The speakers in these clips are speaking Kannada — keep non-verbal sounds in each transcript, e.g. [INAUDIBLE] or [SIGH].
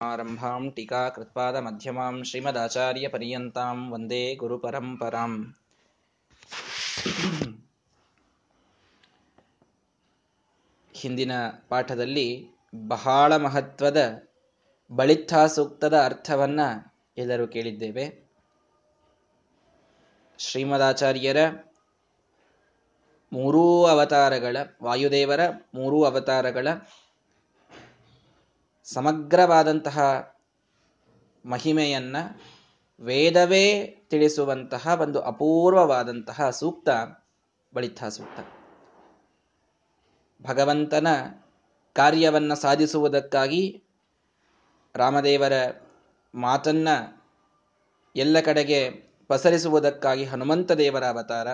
ಆರಂಭಾಂ ಶ್ರೀಮದಾಚಾರ್ಯ ಪರ್ಯಂತಾಂ ವಂದೇ ಗುರುಪರಂಪರಾಂ ಹಿಂದಿನ ಪಾಠದಲ್ಲಿ ಬಹಳ ಮಹತ್ವದ ಬಳಿತ್ಥಾ ಸೂಕ್ತದ ಅರ್ಥವನ್ನ ಎಲ್ಲರೂ ಕೇಳಿದ್ದೇವೆ. ಶ್ರೀಮದಾಚಾರ್ಯರ ಮೂರೂ ಅವತಾರಗಳ, ವಾಯುದೇವರ ಮೂರೂ ಅವತಾರಗಳ ಸಮಗ್ರವಾದಂತಹ ಮಹಿಮೆಯನ್ನ ವೇದವೇ ತಿಳಿಸುವಂತಹ ಒಂದು ಅಪೂರ್ವವಾದಂತಹ ಸೂಕ್ತ, ಬಳಿತ ಸೂಕ್ತ. ಭಗವಂತನ ಕಾರ್ಯವನ್ನ ಸಾಧಿಸುವುದಕ್ಕಾಗಿ ರಾಮದೇವರ ಮಾತನ್ನ ಎಲ್ಲ ಕಡೆಗೆ ಪಸರಿಸುವುದಕ್ಕಾಗಿ ಹನುಮಂತ ದೇವರ ಅವತಾರ.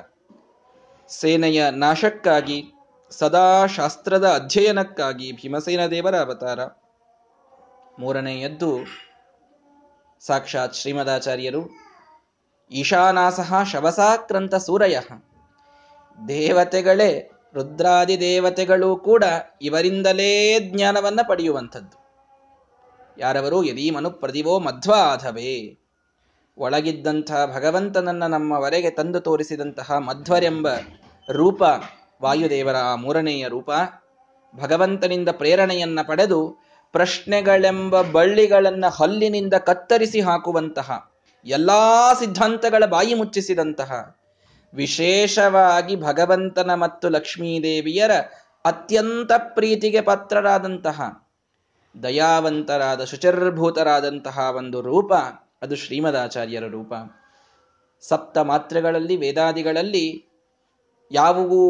ಸೇನೆಯ ನಾಶಕ್ಕಾಗಿ ಸದಾ ಶಾಸ್ತ್ರದ ಅಧ್ಯಯನಕ್ಕಾಗಿ ಭೀಮಸೇನ ದೇವರ ಅವತಾರ. ಮೂರನೆಯದ್ದು ಸಾಕ್ಷಾತ್ ಶ್ರೀಮದಾಚಾರ್ಯರು, ಈಶಾನಾಸಹ ಶವಸಾಕ್ರಂತ ಸೂರಯ. ದೇವತೆಗಳೇ, ರುದ್ರಾದಿ ದೇವತೆಗಳು ಕೂಡ ಇವರಿಂದಲೇ ಜ್ಞಾನವನ್ನ ಪಡೆಯುವಂಥದ್ದು. ಯಾರವರು ಯದೀ ಮನು ಪ್ರದಿವೋ ಮಧ್ವಾಧವೇ ಒಳಗಿದ್ದಂತಹ ಭಗವಂತನನ್ನ ನಮ್ಮವರೆಗೆ ತಂದು ತೋರಿಸಿದಂತಹ ಮಧ್ವರೆಂಬ ರೂಪ ವಾಯುದೇವರ ಆ ಮೂರನೆಯ ರೂಪ, ಭಗವಂತನಿಂದ ಪ್ರೇರಣೆಯನ್ನ ಪಡೆದು ಪ್ರಶ್ನೆಗಳೆಂಬ ಬಳ್ಳಿಗಳನ್ನು ಹಲ್ಲಿನಿಂದ ಕತ್ತರಿಸಿ ಹಾಕುವಂತಹ ಎಲ್ಲ ಸಿದ್ಧಾಂತಗಳ ಬಾಯಿ ಮುಚ್ಚಿಸಿದಂತಹ ವಿಶೇಷವಾಗಿ ಭಗವಂತನ ಮತ್ತು ಲಕ್ಷ್ಮೀದೇವಿಯರ ಅತ್ಯಂತ ಪ್ರೀತಿಗೆ ಪಾತ್ರರಾದಂತಹ, ದಯಾವಂತರಾದ, ಶುಚರ್ಭೂತರಾದಂತಹ ಒಂದು ರೂಪ ಅದು ಶ್ರೀಮದಾಚಾರ್ಯರ ರೂಪ. ಸಪ್ತ ಮಾತ್ರೆಗಳಲ್ಲಿ ವೇದಾದಿಗಳಲ್ಲಿ ಯಾವುವು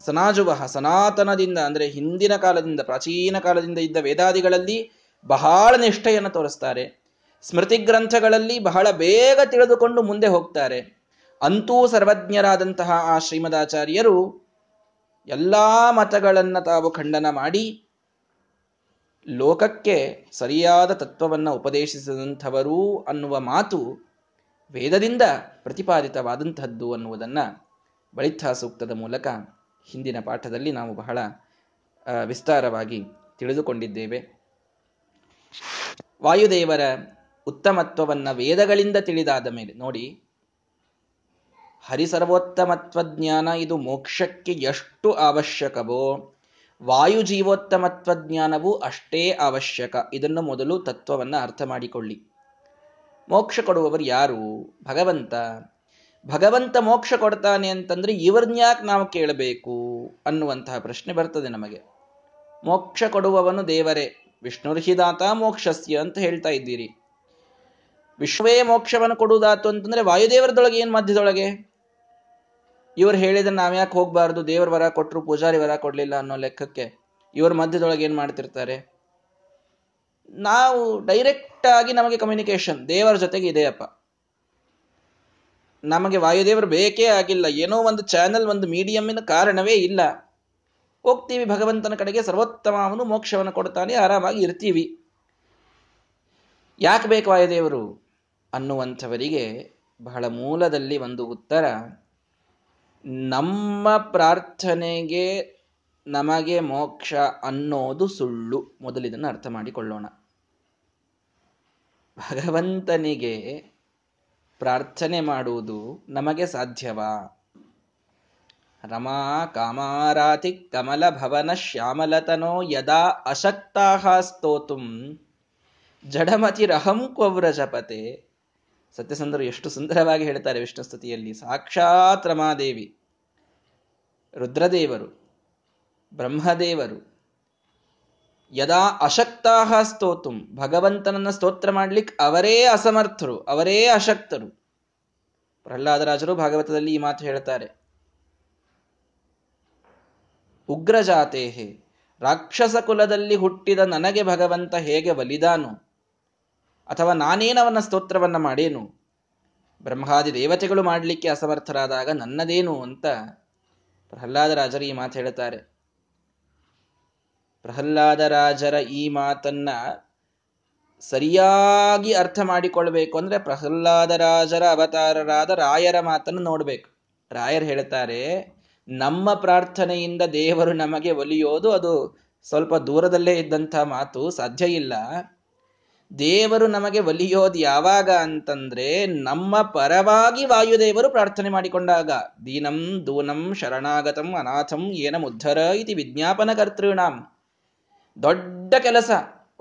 ಸನಾಜುವಹ, ಸನಾತನದಿಂದ ಅಂದ್ರೆ ಹಿಂದಿನ ಕಾಲದಿಂದ, ಪ್ರಾಚೀನ ಕಾಲದಿಂದ ಇದ್ದ ವೇದಾದಿಗಳಲ್ಲಿ ಬಹಳ ನಿಷ್ಠೆಯನ್ನು ತೋರಿಸ್ತಾರೆ. ಸ್ಮೃತಿ ಗ್ರಂಥಗಳಲ್ಲಿ ಬಹಳ ಬೇಗ ತಿಳಿದುಕೊಂಡು ಮುಂದೆ ಹೋಗ್ತಾರೆ. ಅಂತೂ ಸರ್ವಜ್ಞರಾದಂತಹ ಆ ಶ್ರೀಮದಾಚಾರ್ಯರು ಎಲ್ಲಾ ಮತಗಳನ್ನು ತಾವು ಖಂಡನ ಮಾಡಿ ಲೋಕಕ್ಕೆ ಸರಿಯಾದ ತತ್ವವನ್ನು ಉಪದೇಶಿಸಿದಂಥವರು ಅನ್ನುವ ಮಾತು ವೇದದಿಂದ ಪ್ರತಿಪಾದಿತವಾದಂಥದ್ದು ಅನ್ನುವುದನ್ನ ಬಳಿತ್ಥಾ ಸೂಕ್ತದ ಮೂಲಕ ಹಿಂದಿನ ಪಾಠದಲ್ಲಿ ನಾವು ಬಹಳ ವಿಸ್ತಾರವಾಗಿ ತಿಳಿದುಕೊಂಡಿದ್ದೇವೆ. ವಾಯುದೇವರ ಉತ್ತಮತ್ವವನ್ನು ವೇದಗಳಿಂದ ತಿಳಿದಾದ ಮೇಲೆ, ನೋಡಿ ಹರಿಸರ್ವೋತ್ತಮತ್ವ ಜ್ಞಾನ ಇದು ಮೋಕ್ಷಕ್ಕೆ ಎಷ್ಟು ಅವಶ್ಯಕವೋ ವಾಯು ಜೀವೋತ್ತಮತ್ವ ಜ್ಞಾನವು ಅಷ್ಟೇ ಅವಶ್ಯಕ. ಇದನ್ನು ಮೊದಲು ತತ್ವವನ್ನ ಅರ್ಥ ಮಾಡಿಕೊಳ್ಳಿ. ಮೋಕ್ಷ ಕೊಡುವವರು ಯಾರು? ಭಗವಂತ. ಭಗವಂತ ಮೋಕ್ಷ ಕೊಡ್ತಾನೆ ಅಂತಂದ್ರೆ ಇವ್ರನ್ಯಾಕೆ ನಾವು ಕೇಳಬೇಕು ಅನ್ನುವಂತಹ ಪ್ರಶ್ನೆ ಬರ್ತದೆ ನಮಗೆ. ಮೋಕ್ಷ ಕೊಡುವವನು ದೇವರೇ ವಿಷ್ಣುರ್ಹಿದಾತ ಮೋಕ್ಷಸ್ಯ ಅಂತ ಹೇಳ್ತಾ ಇದ್ದೀರಿ. ವಿಶ್ವವೇ ಮೋಕ್ಷವನ್ನು ಕೊಡುವುದಾತು ಅಂತಂದ್ರೆ ವಾಯುದೇವರದೊಳಗೆ ಏನ್ ಮಧ್ಯದೊಳಗೆ? ಇವರು ಹೇಳಿದ್ರೆ ನಾವ್ಯಾಕೆ ಹೋಗ್ಬಾರ್ದು? ದೇವರ ವರ ಕೊಟ್ಟರು ಪೂಜಾರಿ ವರ ಕೊಡ್ಲಿಲ್ಲ ಅನ್ನೋ ಲೆಕ್ಕಕ್ಕೆ ಇವ್ರ ಮಧ್ಯದೊಳಗೆ ಏನ್ ಮಾಡ್ತಿರ್ತಾರೆ? ನಾವು ಡೈರೆಕ್ಟ್ ಆಗಿ ನಮಗೆ ಕಮ್ಯುನಿಕೇಶನ್ ದೇವರ ಜೊತೆಗೆ ಇದೆಯಪ್ಪ. ನಮಗೆ ವಾಯುದೇವರು ಬೇಕೇ ಆಗಿಲ್ಲ. ಏನೋ ಒಂದು ಚಾನೆಲ್ ಒಂದು ಮೀಡಿಯಮ್ಮಿನ ಕಾರಣವೇ ಇಲ್ಲ. ಹೋಗ್ತೀವಿ, ಭಗವಂತನ ಕಡೆಗೆ ಸರ್ವೋತ್ತಮ. ಅವನು ಮೋಕ್ಷವನ್ನು ಕೊಡ್ತಾನೆ, ಆರಾಮಾಗಿ ಇರ್ತೀವಿ. ಯಾಕೆ ಬೇಕು ವಾಯುದೇವರು? ಅನ್ನುವಂಥವರಿಗೆ ಬಹಳ ಮೂಲದಲ್ಲಿ ಒಂದು ಉತ್ತರ. ನಮ್ಮ ಪ್ರಾರ್ಥನೆಗೆ ನಮಗೆ ಮೋಕ್ಷ ಅನ್ನೋದು ಸುಳ್ಳು. ಮೊದಲಿದನ್ನು ಅರ್ಥ ಮಾಡಿಕೊಳ್ಳೋಣ. ಭಗವಂತನಿಗೆ ಪ್ರಾರ್ಥನೆ ಮಾಡುವುದು ನಮಗೆ ಸಾಧ್ಯವಾ? ರಮಾ ಕಾಮಾರಾತಿ ಕಮಲ ಭವನ ಶ್ಯಾಮಲತನೋ ಯದಾ ಅಶಕ್ತಾಹ ಸ್ತೋತುಂ. ಜಡಮತಿರಹಂ ಕ್ವವ್ರಜಪತೆ ಸತ್ಯಸಂದರು ಎಷ್ಟು ಸುಂದರವಾಗಿ ಹೇಳ್ತಾರೆ ವಿಷ್ಣು ಸ್ತುತಿಯಲ್ಲಿ. ಸಾಕ್ಷಾತ್ ರಮಾದೇವಿ, ರುದ್ರದೇವರು, ಬ್ರಹ್ಮದೇವರು ಯದಾ ಅಶಕ್ತಾಹ ಸ್ತೋತುಂ. ಭಗವಂತನನ್ನ ಸ್ತೋತ್ರ ಮಾಡ್ಲಿಕ್ಕೆ ಅವರೇ ಅಸಮರ್ಥರು, ಅವರೇ ಅಶಕ್ತರು. ಪ್ರಹ್ಲಾದರಾಜರು ಭಾಗವತದಲ್ಲಿ ಈ ಮಾತು ಹೇಳ್ತಾರೆ. ಉಗ್ರಜಾತೇಹೆ ರಾಕ್ಷಸ ಕುಲದಲ್ಲಿ ಹುಟ್ಟಿದ ನನಗೆ ಭಗವಂತ ಹೇಗೆ ಬಲಿದಾನು? ಅಥವಾ ನಾನೇನವನ ಸ್ತೋತ್ರವನ್ನ ಮಾಡೇನು? ಬ್ರಹ್ಮಾದಿ ದೇವತೆಗಳು ಮಾಡಲಿಕ್ಕೆ ಅಸಮರ್ಥರಾದಾಗ ನನ್ನದೇನು ಅಂತ ಪ್ರಹ್ಲಾದರಾಜರು ಈ ಮಾತು ಹೇಳ್ತಾರೆ. ಪ್ರಹ್ಲಾದರಾಜರ ಈ ಮಾತನ್ನ ಸರಿಯಾಗಿ ಅರ್ಥ ಮಾಡಿಕೊಳ್ಬೇಕು ಅಂದ್ರೆ ಪ್ರಹ್ಲಾದರಾಜರ ಅವತಾರರಾದ ರಾಯರ ಮಾತನ್ನು ನೋಡ್ಬೇಕು. ರಾಯರ್ ಹೇಳ್ತಾರೆ, ನಮ್ಮ ಪ್ರಾರ್ಥನೆಯಿಂದ ದೇವರು ನಮಗೆ ಒಲಿಯೋದು ಅದು ಸ್ವಲ್ಪ ದೂರದಲ್ಲೇ ಇದ್ದಂಥ ಮಾತು, ಸಾಧ್ಯ ಇಲ್ಲ. ದೇವರು ನಮಗೆ ಒಲಿಯೋದು ಯಾವಾಗ ಅಂತಂದ್ರೆ, ನಮ್ಮ ಪರವಾಗಿ ವಾಯುದೇವರು ಪ್ರಾರ್ಥನೆ ಮಾಡಿಕೊಂಡಾಗ. ದೀನಂ ದೂನಂ ಶರಣಾಗತಂ ಅನಾಥಂ ಏನ ಮುದ್ಧರ ಇತಿ ವಿಜ್ಞಾಪನ ಕರ್ತೃಣಾಂ ದೊಡ್ಡ ಕೆಲಸ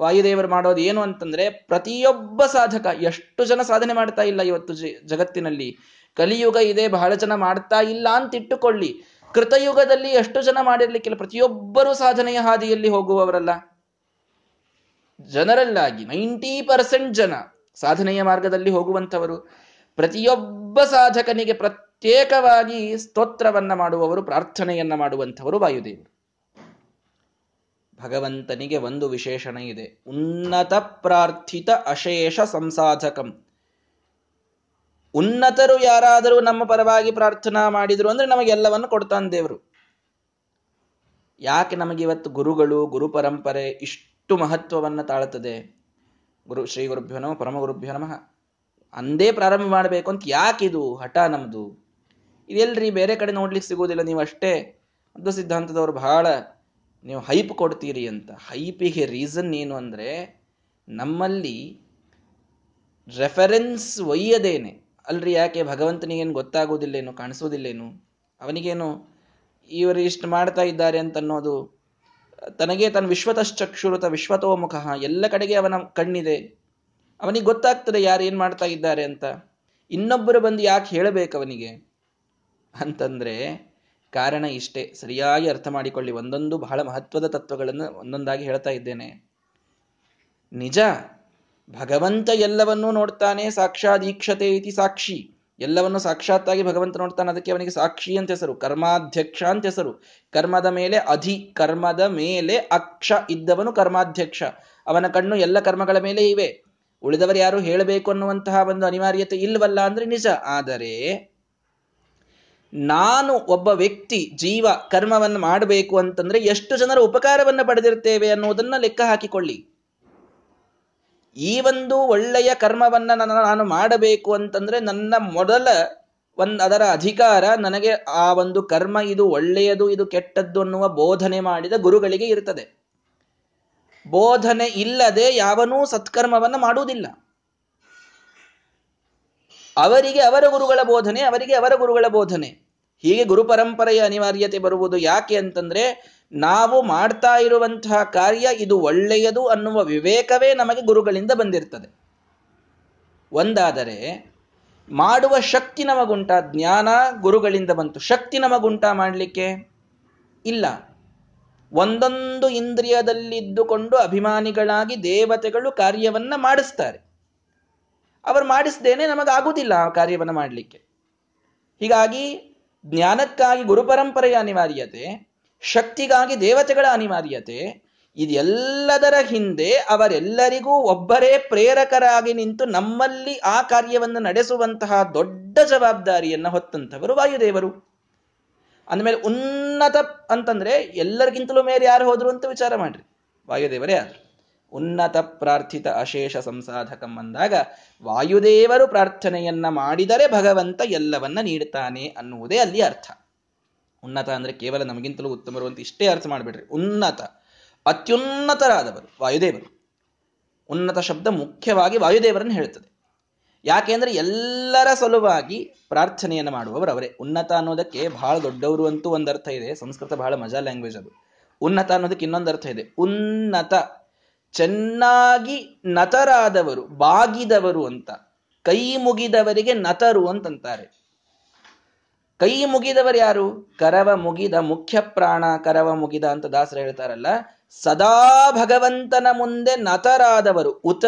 ವಾಯುದೇವರು ಮಾಡೋದು ಏನು ಅಂತಂದ್ರೆ ಪ್ರತಿಯೊಬ್ಬ ಸಾಧಕ ಎಷ್ಟು ಜನ ಸಾಧನೆ ಮಾಡ್ತಾ ಇಲ್ಲ ಇವತ್ತು ಜಗತ್ತಿನಲ್ಲಿ? ಕಲಿಯುಗ ಇದೆ, ಬಹಳ ಜನ ಮಾಡ್ತಾ ಇಲ್ಲ ಅಂತ ಇಟ್ಟುಕೊಳ್ಳಿ ಕೃತಯುಗದಲ್ಲಿ ಎಷ್ಟು ಜನ ಮಾಡಿರ್ಲಿಕ್ಕಿಲ್ಲ? ಪ್ರತಿಯೊಬ್ಬರು ಸಾಧನೆಯ ಹಾದಿಯಲ್ಲಿ ಹೋಗುವವರಲ್ಲ. ಜನರಲ್ಲಾಗಿ ನೈಂಟಿ ಪರ್ಸೆಂಟ್ ಜನ ಸಾಧನೆಯ ಮಾರ್ಗದಲ್ಲಿ ಹೋಗುವಂಥವರು. ಪ್ರತಿಯೊಬ್ಬ ಸಾಧಕನಿಗೆ ಪ್ರತ್ಯೇಕವಾಗಿ ಸ್ತೋತ್ರವನ್ನ ಮಾಡುವವರು, ಪ್ರಾರ್ಥನೆಯನ್ನ ಮಾಡುವಂಥವರು ವಾಯುದೇವರು. ಭಗವಂತನಿಗೆ ಒಂದು ವಿಶೇಷಣ ಇದೆ. ಉನ್ನತ ಪ್ರಾರ್ಥಿತ ಅಶೇಷ ಸಂಸಾಧಕಂ. ಉನ್ನತರು ಯಾರಾದರೂ ನಮ್ಮ ಪರವಾಗಿ ಪ್ರಾರ್ಥನಾ ಮಾಡಿದ್ರು ಅಂದ್ರೆ ನಮಗೆಲ್ಲವನ್ನು ಕೊಡ್ತಾನೆ ದೇವರು. ಯಾಕೆ ನಮಗೆ ಇವತ್ತು ಗುರುಗಳು, ಗುರು ಪರಂಪರೆ ಇಷ್ಟು ಮಹತ್ವವನ್ನು ತಾಳುತ್ತದೆ? ಗುರು, ಶ್ರೀ ಗುರುಭ್ಯೋ ನಮಃ, ಪರಮ ಗುರುಭ್ಯೋ ನಮಃ. ಅಂದೇ ಪ್ರಾರಂಭ ಮಾಡಬೇಕು ಅಂತ ಯಾಕಿದು? ಹಠ ನಮ್ದು. ಇದೆಲ್ರಿ ಬೇರೆ ಕಡೆ ನೋಡ್ಲಿಕ್ಕೆ ಸಿಗೋದಿಲ್ಲ ನೀವು ಅಷ್ಟೇ ಅದು ಸಿದ್ಧಾಂತದವರು ಬಹಳ ನೀವು ಹೈಪ್ ಕೊಡ್ತೀರಿ ಅಂತ. ಹೈಪಿಗೆ ರೀಸನ್ ಏನು ಅಂದರೆ ನಮ್ಮಲ್ಲಿ ರೆಫರೆನ್ಸ್ ಒಯ್ಯದೇನೆ. ಅಲ್ರಿ ಯಾಕೆ ಭಗವಂತನಿಗೇನು ಗೊತ್ತಾಗೋದಿಲ್ಲೇನು, ಕಾಣಿಸೋದಿಲ್ಲೇನು? ಅವನಿಗೇನು ಇವರು ಇಷ್ಟು ಮಾಡ್ತಾ ಇದ್ದಾರೆ ಅಂತ ಅನ್ನೋದು ತನಗೆ ತನ್ನ ವಿಶ್ವತಶ್ಚಕ್ಷುರತ, ವಿಶ್ವತೋಮುಖ ಎಲ್ಲ ಕಡೆಗೆ ಅವನ ಕಣ್ಣಿದೆ. ಅವನಿಗೆ ಗೊತ್ತಾಗ್ತದೆ ಯಾರು ಏನು ಮಾಡ್ತಾ ಇದ್ದಾರೆ ಅಂತ. ಇನ್ನೊಬ್ಬರು ಬಂದು ಯಾಕೆ ಹೇಳಬೇಕು ಅವನಿಗೆ? ಅಂತಂದ್ರೆ ಕಾರಣ ಇಷ್ಟೇ. ಸರಿಯಾಗಿ ಅರ್ಥ ಮಾಡಿಕೊಳ್ಳಿ. ಒಂದೊಂದು ಬಹಳ ಮಹತ್ವದ ತತ್ವಗಳನ್ನು ಒಂದೊಂದಾಗಿ ಹೇಳ್ತಾ ಇದ್ದೇನೆ. ನಿಜ, ಭಗವಂತ ಎಲ್ಲವನ್ನೂ ನೋಡ್ತಾನೆ ಸಾಕ್ಷಾದೀಕ್ಷತೆ ಇತಿ ಸಾಕ್ಷಿ. ಎಲ್ಲವನ್ನು ಸಾಕ್ಷಾತ್ತಾಗಿ ಭಗವಂತ ನೋಡ್ತಾನೆ, ಅದಕ್ಕೆ ಅವನಿಗೆ ಸಾಕ್ಷಿ ಅಂತ ಹೆಸರು, ಕರ್ಮಾಧ್ಯಕ್ಷ ಅಂತ ಹೆಸರು. ಕರ್ಮದ ಮೇಲೆ ಅಧಿ, ಕರ್ಮದ ಮೇಲೆ ಅಕ್ಷ ಇದ್ದವನು ಕರ್ಮಾಧ್ಯಕ್ಷ. ಅವನ ಕಣ್ಣು ಎಲ್ಲ ಕರ್ಮಗಳ ಮೇಲೆ ಇವೆ. ಉಳಿದವರು ಯಾರು ಹೇಳಬೇಕು ಅನ್ನುವಂತಹ ಒಂದು ಅನಿವಾರ್ಯತೆ ಇಲ್ವಲ್ಲ ಅಂದ್ರೆ ನಿಜ. ಆದರೆ ನಾನು ಒಬ್ಬ ವ್ಯಕ್ತಿ ಜೀವ ಕರ್ಮವನ್ನು ಮಾಡಬೇಕು ಅಂತಂದ್ರೆ ಎಷ್ಟು ಜನರ ಉಪಕಾರವನ್ನು ಪಡೆದಿರ್ತೇವೆ ಅನ್ನುವುದನ್ನ ಲೆಕ್ಕ ಹಾಕಿಕೊಳ್ಳಿ. ಈ ಒಂದು ಒಳ್ಳೆಯ ಕರ್ಮವನ್ನ ನಾನು ಮಾಡಬೇಕು ಅಂತಂದ್ರೆ ನನ್ನ ಮೊದಲ ಒಂದು ಅದರ ಅಧಿಕಾರ ನನಗೆ ಆ ಒಂದು ಕರ್ಮ ಇದು ಒಳ್ಳೆಯದು, ಇದು ಕೆಟ್ಟದ್ದು ಅನ್ನುವ ಬೋಧನೆ ಮಾಡಿದ ಗುರುಗಳಿಗೆ ಇರ್ತದೆ. ಬೋಧನೆ ಇಲ್ಲದೆ ಯಾವನೂ ಸತ್ಕರ್ಮವನ್ನು ಮಾಡುವುದಿಲ್ಲ. ಅವರಿಗೆ ಅವರ ಗುರುಗಳ ಬೋಧನೆ, ಅವರಿಗೆ ಅವರ ಗುರುಗಳ ಬೋಧನೆ. ಹೀಗೆ ಗುರು ಪರಂಪರೆಯ ಅನಿವಾರ್ಯತೆ ಬರುವುದು ಯಾಕೆ ಅಂತಂದ್ರೆ ನಾವು ಮಾಡ್ತಾ ಇರುವಂತಹ ಕಾರ್ಯ ಇದು ಒಳ್ಳೆಯದು ಅನ್ನುವ ವಿವೇಕವೇ ನಮಗೆ ಗುರುಗಳಿಂದ ಬಂದಿರ್ತದೆ. ಒಂದಾದರೆ ಮಾಡುವ ಶಕ್ತಿ ನಮಗುಂಟ, ಜ್ಞಾನ ಗುರುಗಳಿಂದ ಬಂತು. ಶಕ್ತಿ ನಮಗುಂಟ ಮಾಡಲಿಕ್ಕೆ? ಇಲ್ಲ. ಒಂದೊಂದು ಇಂದ್ರಿಯದಲ್ಲಿದ್ದುಕೊಂಡು ಅಭಿಮಾನಿಗಳಾಗಿ ದೇವತೆಗಳು ಕಾರ್ಯವನ್ನ ಮಾಡಿಸ್ತಾರೆ. ಅವರು ಮಾಡಿಸ್ದೇನೆ ನಮಗಾಗುವುದಿಲ್ಲ ಆ ಕಾರ್ಯವನ್ನು ಮಾಡಲಿಕ್ಕೆ. ಹೀಗಾಗಿ ಜ್ಞಾನಕ್ಕಾಗಿ ಗುರುಪರಂಪರೆಯ ಅನಿವಾರ್ಯತೆ, ಶಕ್ತಿಗಾಗಿ ದೇವತೆಗಳ ಅನಿವಾರ್ಯತೆ, ಇದೆಲ್ಲದರ ಹಿಂದೆ ಅವರೆಲ್ಲರಿಗೂ ಒಬ್ಬರೇ ಪ್ರೇರಕರಾಗಿ ನಿಂತು ನಮ್ಮಲ್ಲಿ ಆ ಕಾರ್ಯವನ್ನು ನಡೆಸುವಂತಹ ದೊಡ್ಡ ಜವಾಬ್ದಾರಿಯನ್ನು ಹೊತ್ತಂಥವರು ವಾಯುದೇವರು. ಅಂದಮೇಲೆ ಉನ್ನತ ಅಂತಂದ್ರೆ ಎಲ್ಲರಿಗಿಂತಲೂ ಮೇಲೆ ಯಾರು ಹೋದ್ರು ಅಂತ ವಿಚಾರ ಮಾಡ್ರಿ. ವಾಯುದೇವರೇ ಆದ್ರು. ಉನ್ನತ ಪ್ರಾರ್ಥಿತ ಅಶೇಷ ಸಂಸಾಧಕಂ ಅಂದಾಗ ವಾಯುದೇವರು ಪ್ರಾರ್ಥನೆಯನ್ನ ಮಾಡಿದರೆ ಭಗವಂತ ಎಲ್ಲವನ್ನ ನೀಡ್ತಾನೆ ಅನ್ನುವುದೇ ಅಲ್ಲಿ ಅರ್ಥ. ಉನ್ನತ ಅಂದ್ರೆ ಕೇವಲ ನಮಗಿಂತಲೂ ಉತ್ತಮರು ಅಂತ ಇಷ್ಟೇ ಅರ್ಥ ಮಾಡಿಬಿಡ್ರಿ. ಉನ್ನತ, ಅತ್ಯುನ್ನತರಾದವರು ವಾಯುದೇವರು. ಉನ್ನತ ಶಬ್ದ ಮುಖ್ಯವಾಗಿ ವಾಯುದೇವರನ್ನು ಹೇಳ್ತದೆ ಯಾಕೆಂದ್ರೆ ಎಲ್ಲರ ಸಲುವಾಗಿ ಪ್ರಾರ್ಥನೆಯನ್ನು ಮಾಡುವವರು ಅವರೇ. ಉನ್ನತ ಅನ್ನೋದಕ್ಕೆ ಬಹಳ ದೊಡ್ಡವರು ಅಂತೂ ಒಂದು ಅರ್ಥ ಇದೆ. ಸಂಸ್ಕೃತ ಬಹಳ ಮಜಾ ಲ್ಯಾಂಗ್ವೇಜ್ ಅದು. ಉನ್ನತ ಅನ್ನೋದಕ್ಕೆ ಇನ್ನೊಂದು ಅರ್ಥ ಇದೆ. ಉನ್ನತ ಚೆನ್ನಾಗಿ ನತರಾದವರು ಬಾಗಿದವರು ಅಂತ, ಕೈ ಮುಗಿದವರಿಗೆ ನತರು ಅಂತಂತಾರೆ. ಕೈ ಮುಗಿದವರು ಯಾರು? ಕರವ ಮುಗಿದ ಮುಖ್ಯ ಪ್ರಾಣ, ಕರವ ಮುಗಿದ ಅಂತ ದಾಸರು ಹೇಳ್ತಾರಲ್ಲ, ಸದಾ ಭಗವಂತನ ಮುಂದೆ ನತರಾದವರು ಉತ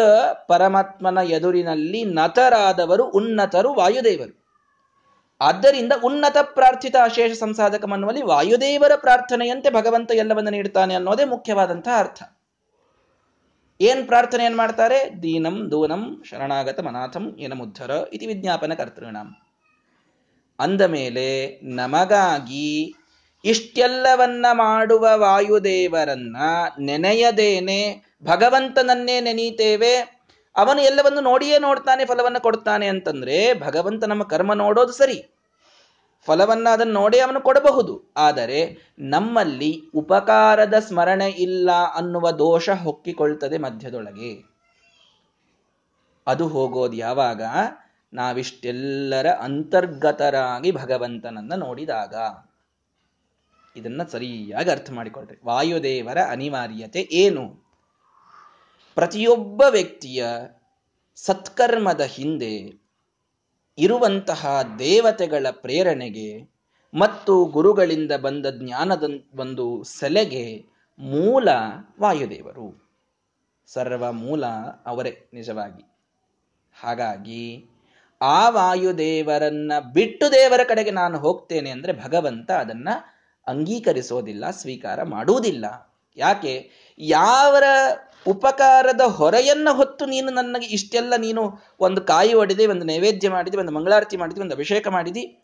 ಪರಮಾತ್ಮನ ಎದುರಿನಲ್ಲಿ ನತರಾದವರು ಉನ್ನತರು ವಾಯುದೇವರು. ಆದ್ದರಿಂದ ಉನ್ನತ ಪ್ರಾರ್ಥಿತ ಅಶೇಷ ಸಂಸಾಧಕ ಮನ್ನುವಲ್ಲಿ ವಾಯುದೇವರ ಪ್ರಾರ್ಥನೆಯಂತೆ ಭಗವಂತ ಎಲ್ಲವನ್ನ ನೀಡ್ತಾನೆ ಅನ್ನೋದೇ ಮುಖ್ಯವಾದಂತಹ ಅರ್ಥ. ಏನ್ ಪ್ರಾರ್ಥನೆಯನ್ನು ಮಾಡ್ತಾರೆ? ದೀನಂ ದೂನಂ ಶರಣಾಗತ ಮನಾಥಂ ಏನಮುದ್ಧರ ಇತಿ ವಿಜ್ಞಾಪನ ಕರ್ತೃಣಂ. ಅಂದ ಮೇಲೆ ನಮಗಾಗಿ ಇಷ್ಟೆಲ್ಲವನ್ನ ಮಾಡುವ ವಾಯುದೇವರನ್ನ ನೆನೆಯದೇನೆ ಭಗವಂತನನ್ನೇ ನೆನೀತೇವೆ. ಅವನು ಎಲ್ಲವನ್ನು ನೋಡಿಯೇ ನೋಡ್ತಾನೆ, ಫಲವನ್ನು ಕೊಡ್ತಾನೆ ಅಂತಂದ್ರೆ ಭಗವಂತ ನಮ್ಮ ಕರ್ಮ ನೋಡೋದು ಸರಿ. ಫಲವನ್ನ ಅದನ್ನು ನೋಡಿ ಅವನು ಕೊಡಬಹುದು. ಆದರೆ ನಮ್ಮಲ್ಲಿ ಉಪಕಾರದ ಸ್ಮರಣೆ ಇಲ್ಲ ಅನ್ನುವ ದೋಷ ಹೊಕ್ಕಿಕೊಳ್ತದೆ ಮಧ್ಯದೊಳಗೆ. ಅದು ಹೋಗೋದು ಯಾವಾಗ? ನಾವಿಷ್ಟೆಲ್ಲರ ಅಂತರ್ಗತರಾಗಿ ಭಗವಂತನನ್ನ ನೋಡಿದಾಗ. ಇದನ್ನ ಸರಿಯಾಗಿ ಅರ್ಥ ಮಾಡಿಕೊಳ್ರಿ. ವಾಯುದೇವರ ಅನಿವಾರ್ಯತೆ ಏನು? ಪ್ರತಿಯೊಬ್ಬ ವ್ಯಕ್ತಿಯ ಸತ್ಕರ್ಮದ ಹಿಂದೆ ಇರುವಂತಹ ದೇವತೆಗಳ ಪ್ರೇರಣೆಗೆ ಮತ್ತು ಗುರುಗಳಿಂದ ಬಂದ ಜ್ಞಾನದ ಒಂದು ಸೆಲೆಗೆ ಮೂಲ ವಾಯುದೇವರು. ಸರ್ವ ಮೂಲ ಅವರೇ ನಿಜವಾಗಿ. ಹಾಗಾಗಿ ಆ ವಾಯುದೇವರನ್ನ ಬಿಟ್ಟು ದೇವರ ಕಡೆಗೆ ನಾನು ಹೋಗ್ತೇನೆ ಅಂದ್ರೆ ಭಗವಂತ ಅದನ್ನ ಅಂಗೀಕರಿಸೋದಿಲ್ಲ, ಸ್ವೀಕಾರ ಮಾಡುವುದಿಲ್ಲ. ಯಾಕೆ? ಯಾವರ ಉಪಕಾರದ ಹೊರೆಯನ್ನ ಹೊತ್ತು ನೀನು ನನಗೆ ಇಷ್ಟೆಲ್ಲ ನೀನು ಒಂದು ಕಾಯಿ ಹೊಡೆದೆ ಒಂದು ನೈವೇದ್ಯ ಮಾಡಿದಿ, ಒಂದು ಮಂಗಳಾರತಿ ಮಾಡಿದಿ, ಒಂದು ಅಭಿಷೇಕ ಮಾಡಿದಿ,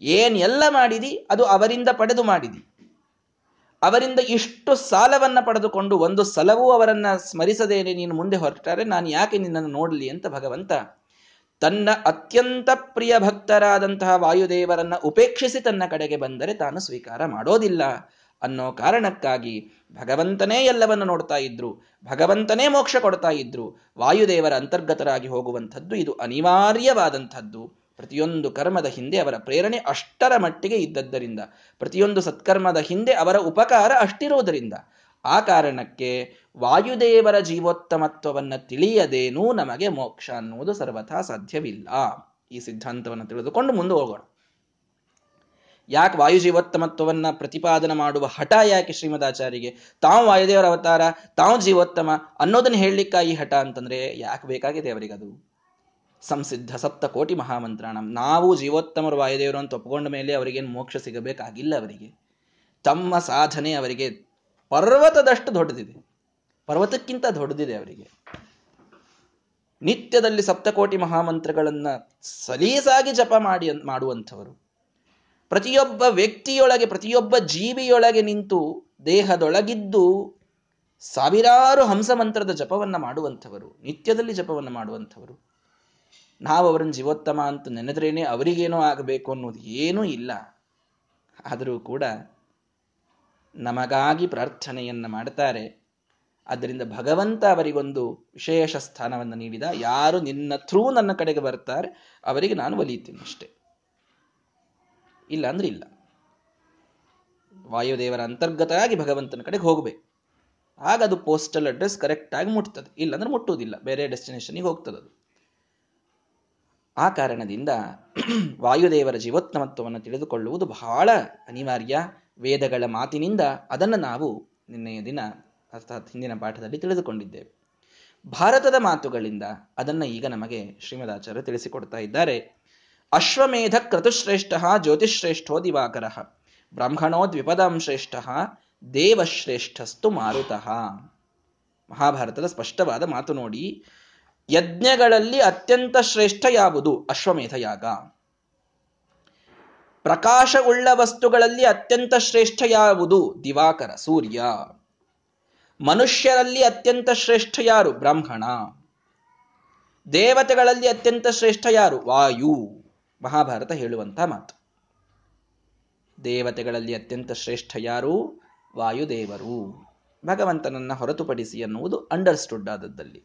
ಏನ್ ಎಲ್ಲ ಮಾಡಿದಿ, ಅದು ಅವರಿಂದ ಪಡೆದು ಮಾಡಿದಿ. ಅವರಿಂದ ಇಷ್ಟು ಸಾಲವನ್ನ ಪಡೆದುಕೊಂಡು ಒಂದು ಸಲವೂ ಅವರನ್ನ ಸ್ಮರಿಸದೇನೆ ನೀನು ಮುಂದೆ ಹೊರಟಾರೆ, ನಾನು ಯಾಕೆ ನಿನ್ನನ್ನು ನೋಡಲಿ ಅಂತ ಭಗವಂತ ತನ್ನ ಅತ್ಯಂತ ಪ್ರಿಯ ಭಕ್ತರಾದಂತಹ ವಾಯುದೇವರನ್ನ ಉಪೇಕ್ಷಿಸಿ ತನ್ನ ಕಡೆಗೆ ಬಂದರೆ ತಾನು ಸ್ವೀಕಾರ ಮಾಡೋದಿಲ್ಲ. ಅನ್ನೋ ಕಾರಣಕ್ಕಾಗಿ ಭಗವಂತನೇ ಎಲ್ಲವನ್ನು ನೋಡ್ತಾ ಇದ್ರು, ಭಗವಂತನೇ ಮೋಕ್ಷ ಕೊಡ್ತಾ ಇದ್ರು, ವಾಯುದೇವರ ಅಂತರ್ಗತರಾಗಿ ಹೋಗುವಂಥದ್ದು ಇದು ಅನಿವಾರ್ಯವಾದಂಥದ್ದು. ಪ್ರತಿಯೊಂದು ಕರ್ಮದ ಹಿಂದೆ ಅವರ ಪ್ರೇರಣೆ ಅಷ್ಟರ ಮಟ್ಟಿಗೆ ಇದ್ದದ್ದರಿಂದ, ಪ್ರತಿಯೊಂದು ಸತ್ಕರ್ಮದ ಹಿಂದೆ ಅವರ ಉಪಕಾರ ಅಷ್ಟಿರುವುದರಿಂದ. ಆ ಕಾರಣಕ್ಕೆ ವಾಯುದೇವರ ಜೀವೋತ್ತಮತ್ವವನ್ನು ತಿಳಿಯದೇನೂ ನಮಗೆ ಮೋಕ್ಷ ಅನ್ನುವುದು ಸರ್ವಥಾ ಸಾಧ್ಯವಿಲ್ಲ. ಈ ಸಿದ್ಧಾಂತವನ್ನು ತಿಳಿದುಕೊಂಡು ಮುಂದೆ ಹೋಗೋಣ. ಯಾಕೆ ವಾಯುಜೀವೋತ್ತಮತ್ವವನ್ನು ಪ್ರತಿಪಾದನೆ ಮಾಡುವ ಹಠ ಯಾಕೆ ಶ್ರೀಮದಾಚಾರ್ಯಗೆ? ತಾವು ವಾಯುದೇವರ ಅವತಾರ, ತಾವು ಜೀವೋತ್ತಮ ಅನ್ನೋದನ್ನ ಹೇಳಲಿಕ್ಕ ಈ ಹಠ ಅಂತಂದ್ರೆ ಯಾಕೆ ಬೇಕಾಗಿದೆ ಅದು ಸಂಸಿದ್ಧ ಸಪ್ತ ಕೋಟಿ ಮಹಾಮಂತ್ರ ನಾವು ಜೀವೋತ್ತಮರು ವಾಯುದೇವರು ಅಂತ ಒಪ್ಕೊಂಡ ಮೇಲೆ ಅವರಿಗೇನು ಮೋಕ್ಷ ಸಿಗಬೇಕಾಗಿಲ್ಲ ಅವರಿಗೆ. ತಮ್ಮ ಸಾಧನೆ ಅವರಿಗೆ ಪರ್ವತದಷ್ಟು ದೊಡ್ಡದಿದೆ. ಪರ್ವತಕ್ಕಿಂತ ದೊಡ್ಡದಿದೆ ಅವರಿಗೆ. ನಿತ್ಯದಲ್ಲಿ ಸಪ್ತಕೋಟಿ ಮಹಾಮಂತ್ರಗಳನ್ನ ಸಲೀಸಾಗಿ ಜಪ ಮಾಡಿ, ಮಾಡುವಂಥವರು. ಪ್ರತಿಯೊಬ್ಬ ವ್ಯಕ್ತಿಯೊಳಗೆ, ಪ್ರತಿಯೊಬ್ಬ ಜೀವಿಯೊಳಗೆ ನಿಂತು ದೇಹದೊಳಗಿದ್ದು ಸಾವಿರಾರು ಹಂಸ ಮಂತ್ರದ ಜಪವನ್ನ ಮಾಡುವಂಥವರು, ನಿತ್ಯದಲ್ಲಿ ಜಪವನ್ನು ಮಾಡುವಂಥವರು. ನಾವು ಅವರನ್ನು ಜೀವೋತ್ತಮ ಅಂತ ನೆನೆದ್ರೇನೆ ಅವರಿಗೇನೋ ಆಗಬೇಕು ಅನ್ನೋದು ಏನೂ ಇಲ್ಲ. ಆದರೂ ಕೂಡ ನಮಗಾಗಿ ಪ್ರಾರ್ಥನೆಯನ್ನು ಮಾಡ್ತಾರೆ. ಅದರಿಂದ ಭಗವಂತ ಅವರಿಗೊಂದು ವಿಶೇಷ ಸ್ಥಾನವನ್ನು ನೀಡಿದ ಯಾರು ನಿನ್ನ ಥ್ರೂ ನನ್ನ ಕಡೆಗೆ ಬರ್ತಾರೆ, ಅವರಿಗೆ ನಾನು ಒಲಿಯುತ್ತೇನೆ ಅಷ್ಟೇ. ಇಲ್ಲ ಅಂದ್ರೆ ಇಲ್ಲ. ವಾಯುದೇವರ ಅಂತರ್ಗತವಾಗಿ ಭಗವಂತನ ಕಡೆಗೆ ಹೋಗಬೇಕು. ಆಗ ಅದು ಪೋಸ್ಟಲ್ ಅಡ್ರೆಸ್ ಕರೆಕ್ಟ್ ಆಗಿ ಮುಟ್ತದೆ. ಇಲ್ಲಾಂದ್ರೆ ಮುಟ್ಟುವುದಿಲ್ಲ. ಬೇರೆ ಡೆಸ್ಟಿನೇಷನ್ಗೆ ಹೋಗ್ತದೆ ಅದು. ಆ ಕಾರಣದಿಂದ [CLEARS THROAT] ವಾಯುದೇವರ ಜೀವೋತ್ತಮತ್ವವನ್ನು ತಿಳಿದುಕೊಳ್ಳುವುದು ಬಹಳ ಅನಿವಾರ್ಯ. ವೇದಗಳ ಮಾತಿನಿಂದ ಅದನ್ನು ನಾವು ನಿನ್ನೆಯ ದಿನ, ಅರ್ಥಾತ್ ಹಿಂದಿನ ಪಾಠದಲ್ಲಿ ತಿಳಿದುಕೊಂಡಿದ್ದೇವೆ. ಭಾರತದ ಮಾತುಗಳಿಂದ ಅದನ್ನು ಈಗ ನಮಗೆ ಶ್ರೀಮದಾಚಾರ್ಯ ತಿಳಿಸಿಕೊಡ್ತಾ ಇದ್ದಾರೆ. ಅಶ್ವಮೇಧ ಕ್ರತುಶ್ರೇಷ್ಠ ಜ್ಯೋತಿಶ್ರೇಷ್ಠೋ ದಿವಾಕರ. ಬ್ರಾಹ್ಮಣೋ ದ್ವಿಪದಂ ಶ್ರೇಷ್ಠ ದೇವಶ್ರೇಷ್ಠಸ್ತು ಮಾರುತಃ. ಮಹಾಭಾರತದ ಸ್ಪಷ್ಟವಾದ ಮಾತು ನೋಡಿ. ಯಜ್ಞಗಳಲ್ಲಿ ಅತ್ಯಂತ ಶ್ರೇಷ್ಠ ಯಾವುದು? ಅಶ್ವಮೇಧ ಯಾಗ. ಪ್ರಕಾಶವುಳ್ಳ ವಸ್ತುಗಳಲ್ಲಿ ಅತ್ಯಂತ ಶ್ರೇಷ್ಠ ಯಾವುದು? ದಿವಾಕರ, ಸೂರ್ಯ. ಮನುಷ್ಯರಲ್ಲಿ ಅತ್ಯಂತ ಶ್ರೇಷ್ಠ ಯಾರು? ಬ್ರಾಹ್ಮಣ. ದೇವತೆಗಳಲ್ಲಿ ಅತ್ಯಂತ ಶ್ರೇಷ್ಠ ಯಾರು? ವಾಯು. ಮಹಾಭಾರತ ಹೇಳುವಂಥ ಮಾತು. ದೇವತೆಗಳಲ್ಲಿ ಅತ್ಯಂತ ಶ್ರೇಷ್ಠ ಯಾರು? ವಾಯುದೇವರು. ಭಗವಂತನನ್ನ ಹೊರತುಪಡಿಸಿ ಅನ್ನುವುದು ಅಂಡರ್ಸ್ಟುಡ್ ಆದದ್ದಲ್ಲಿ.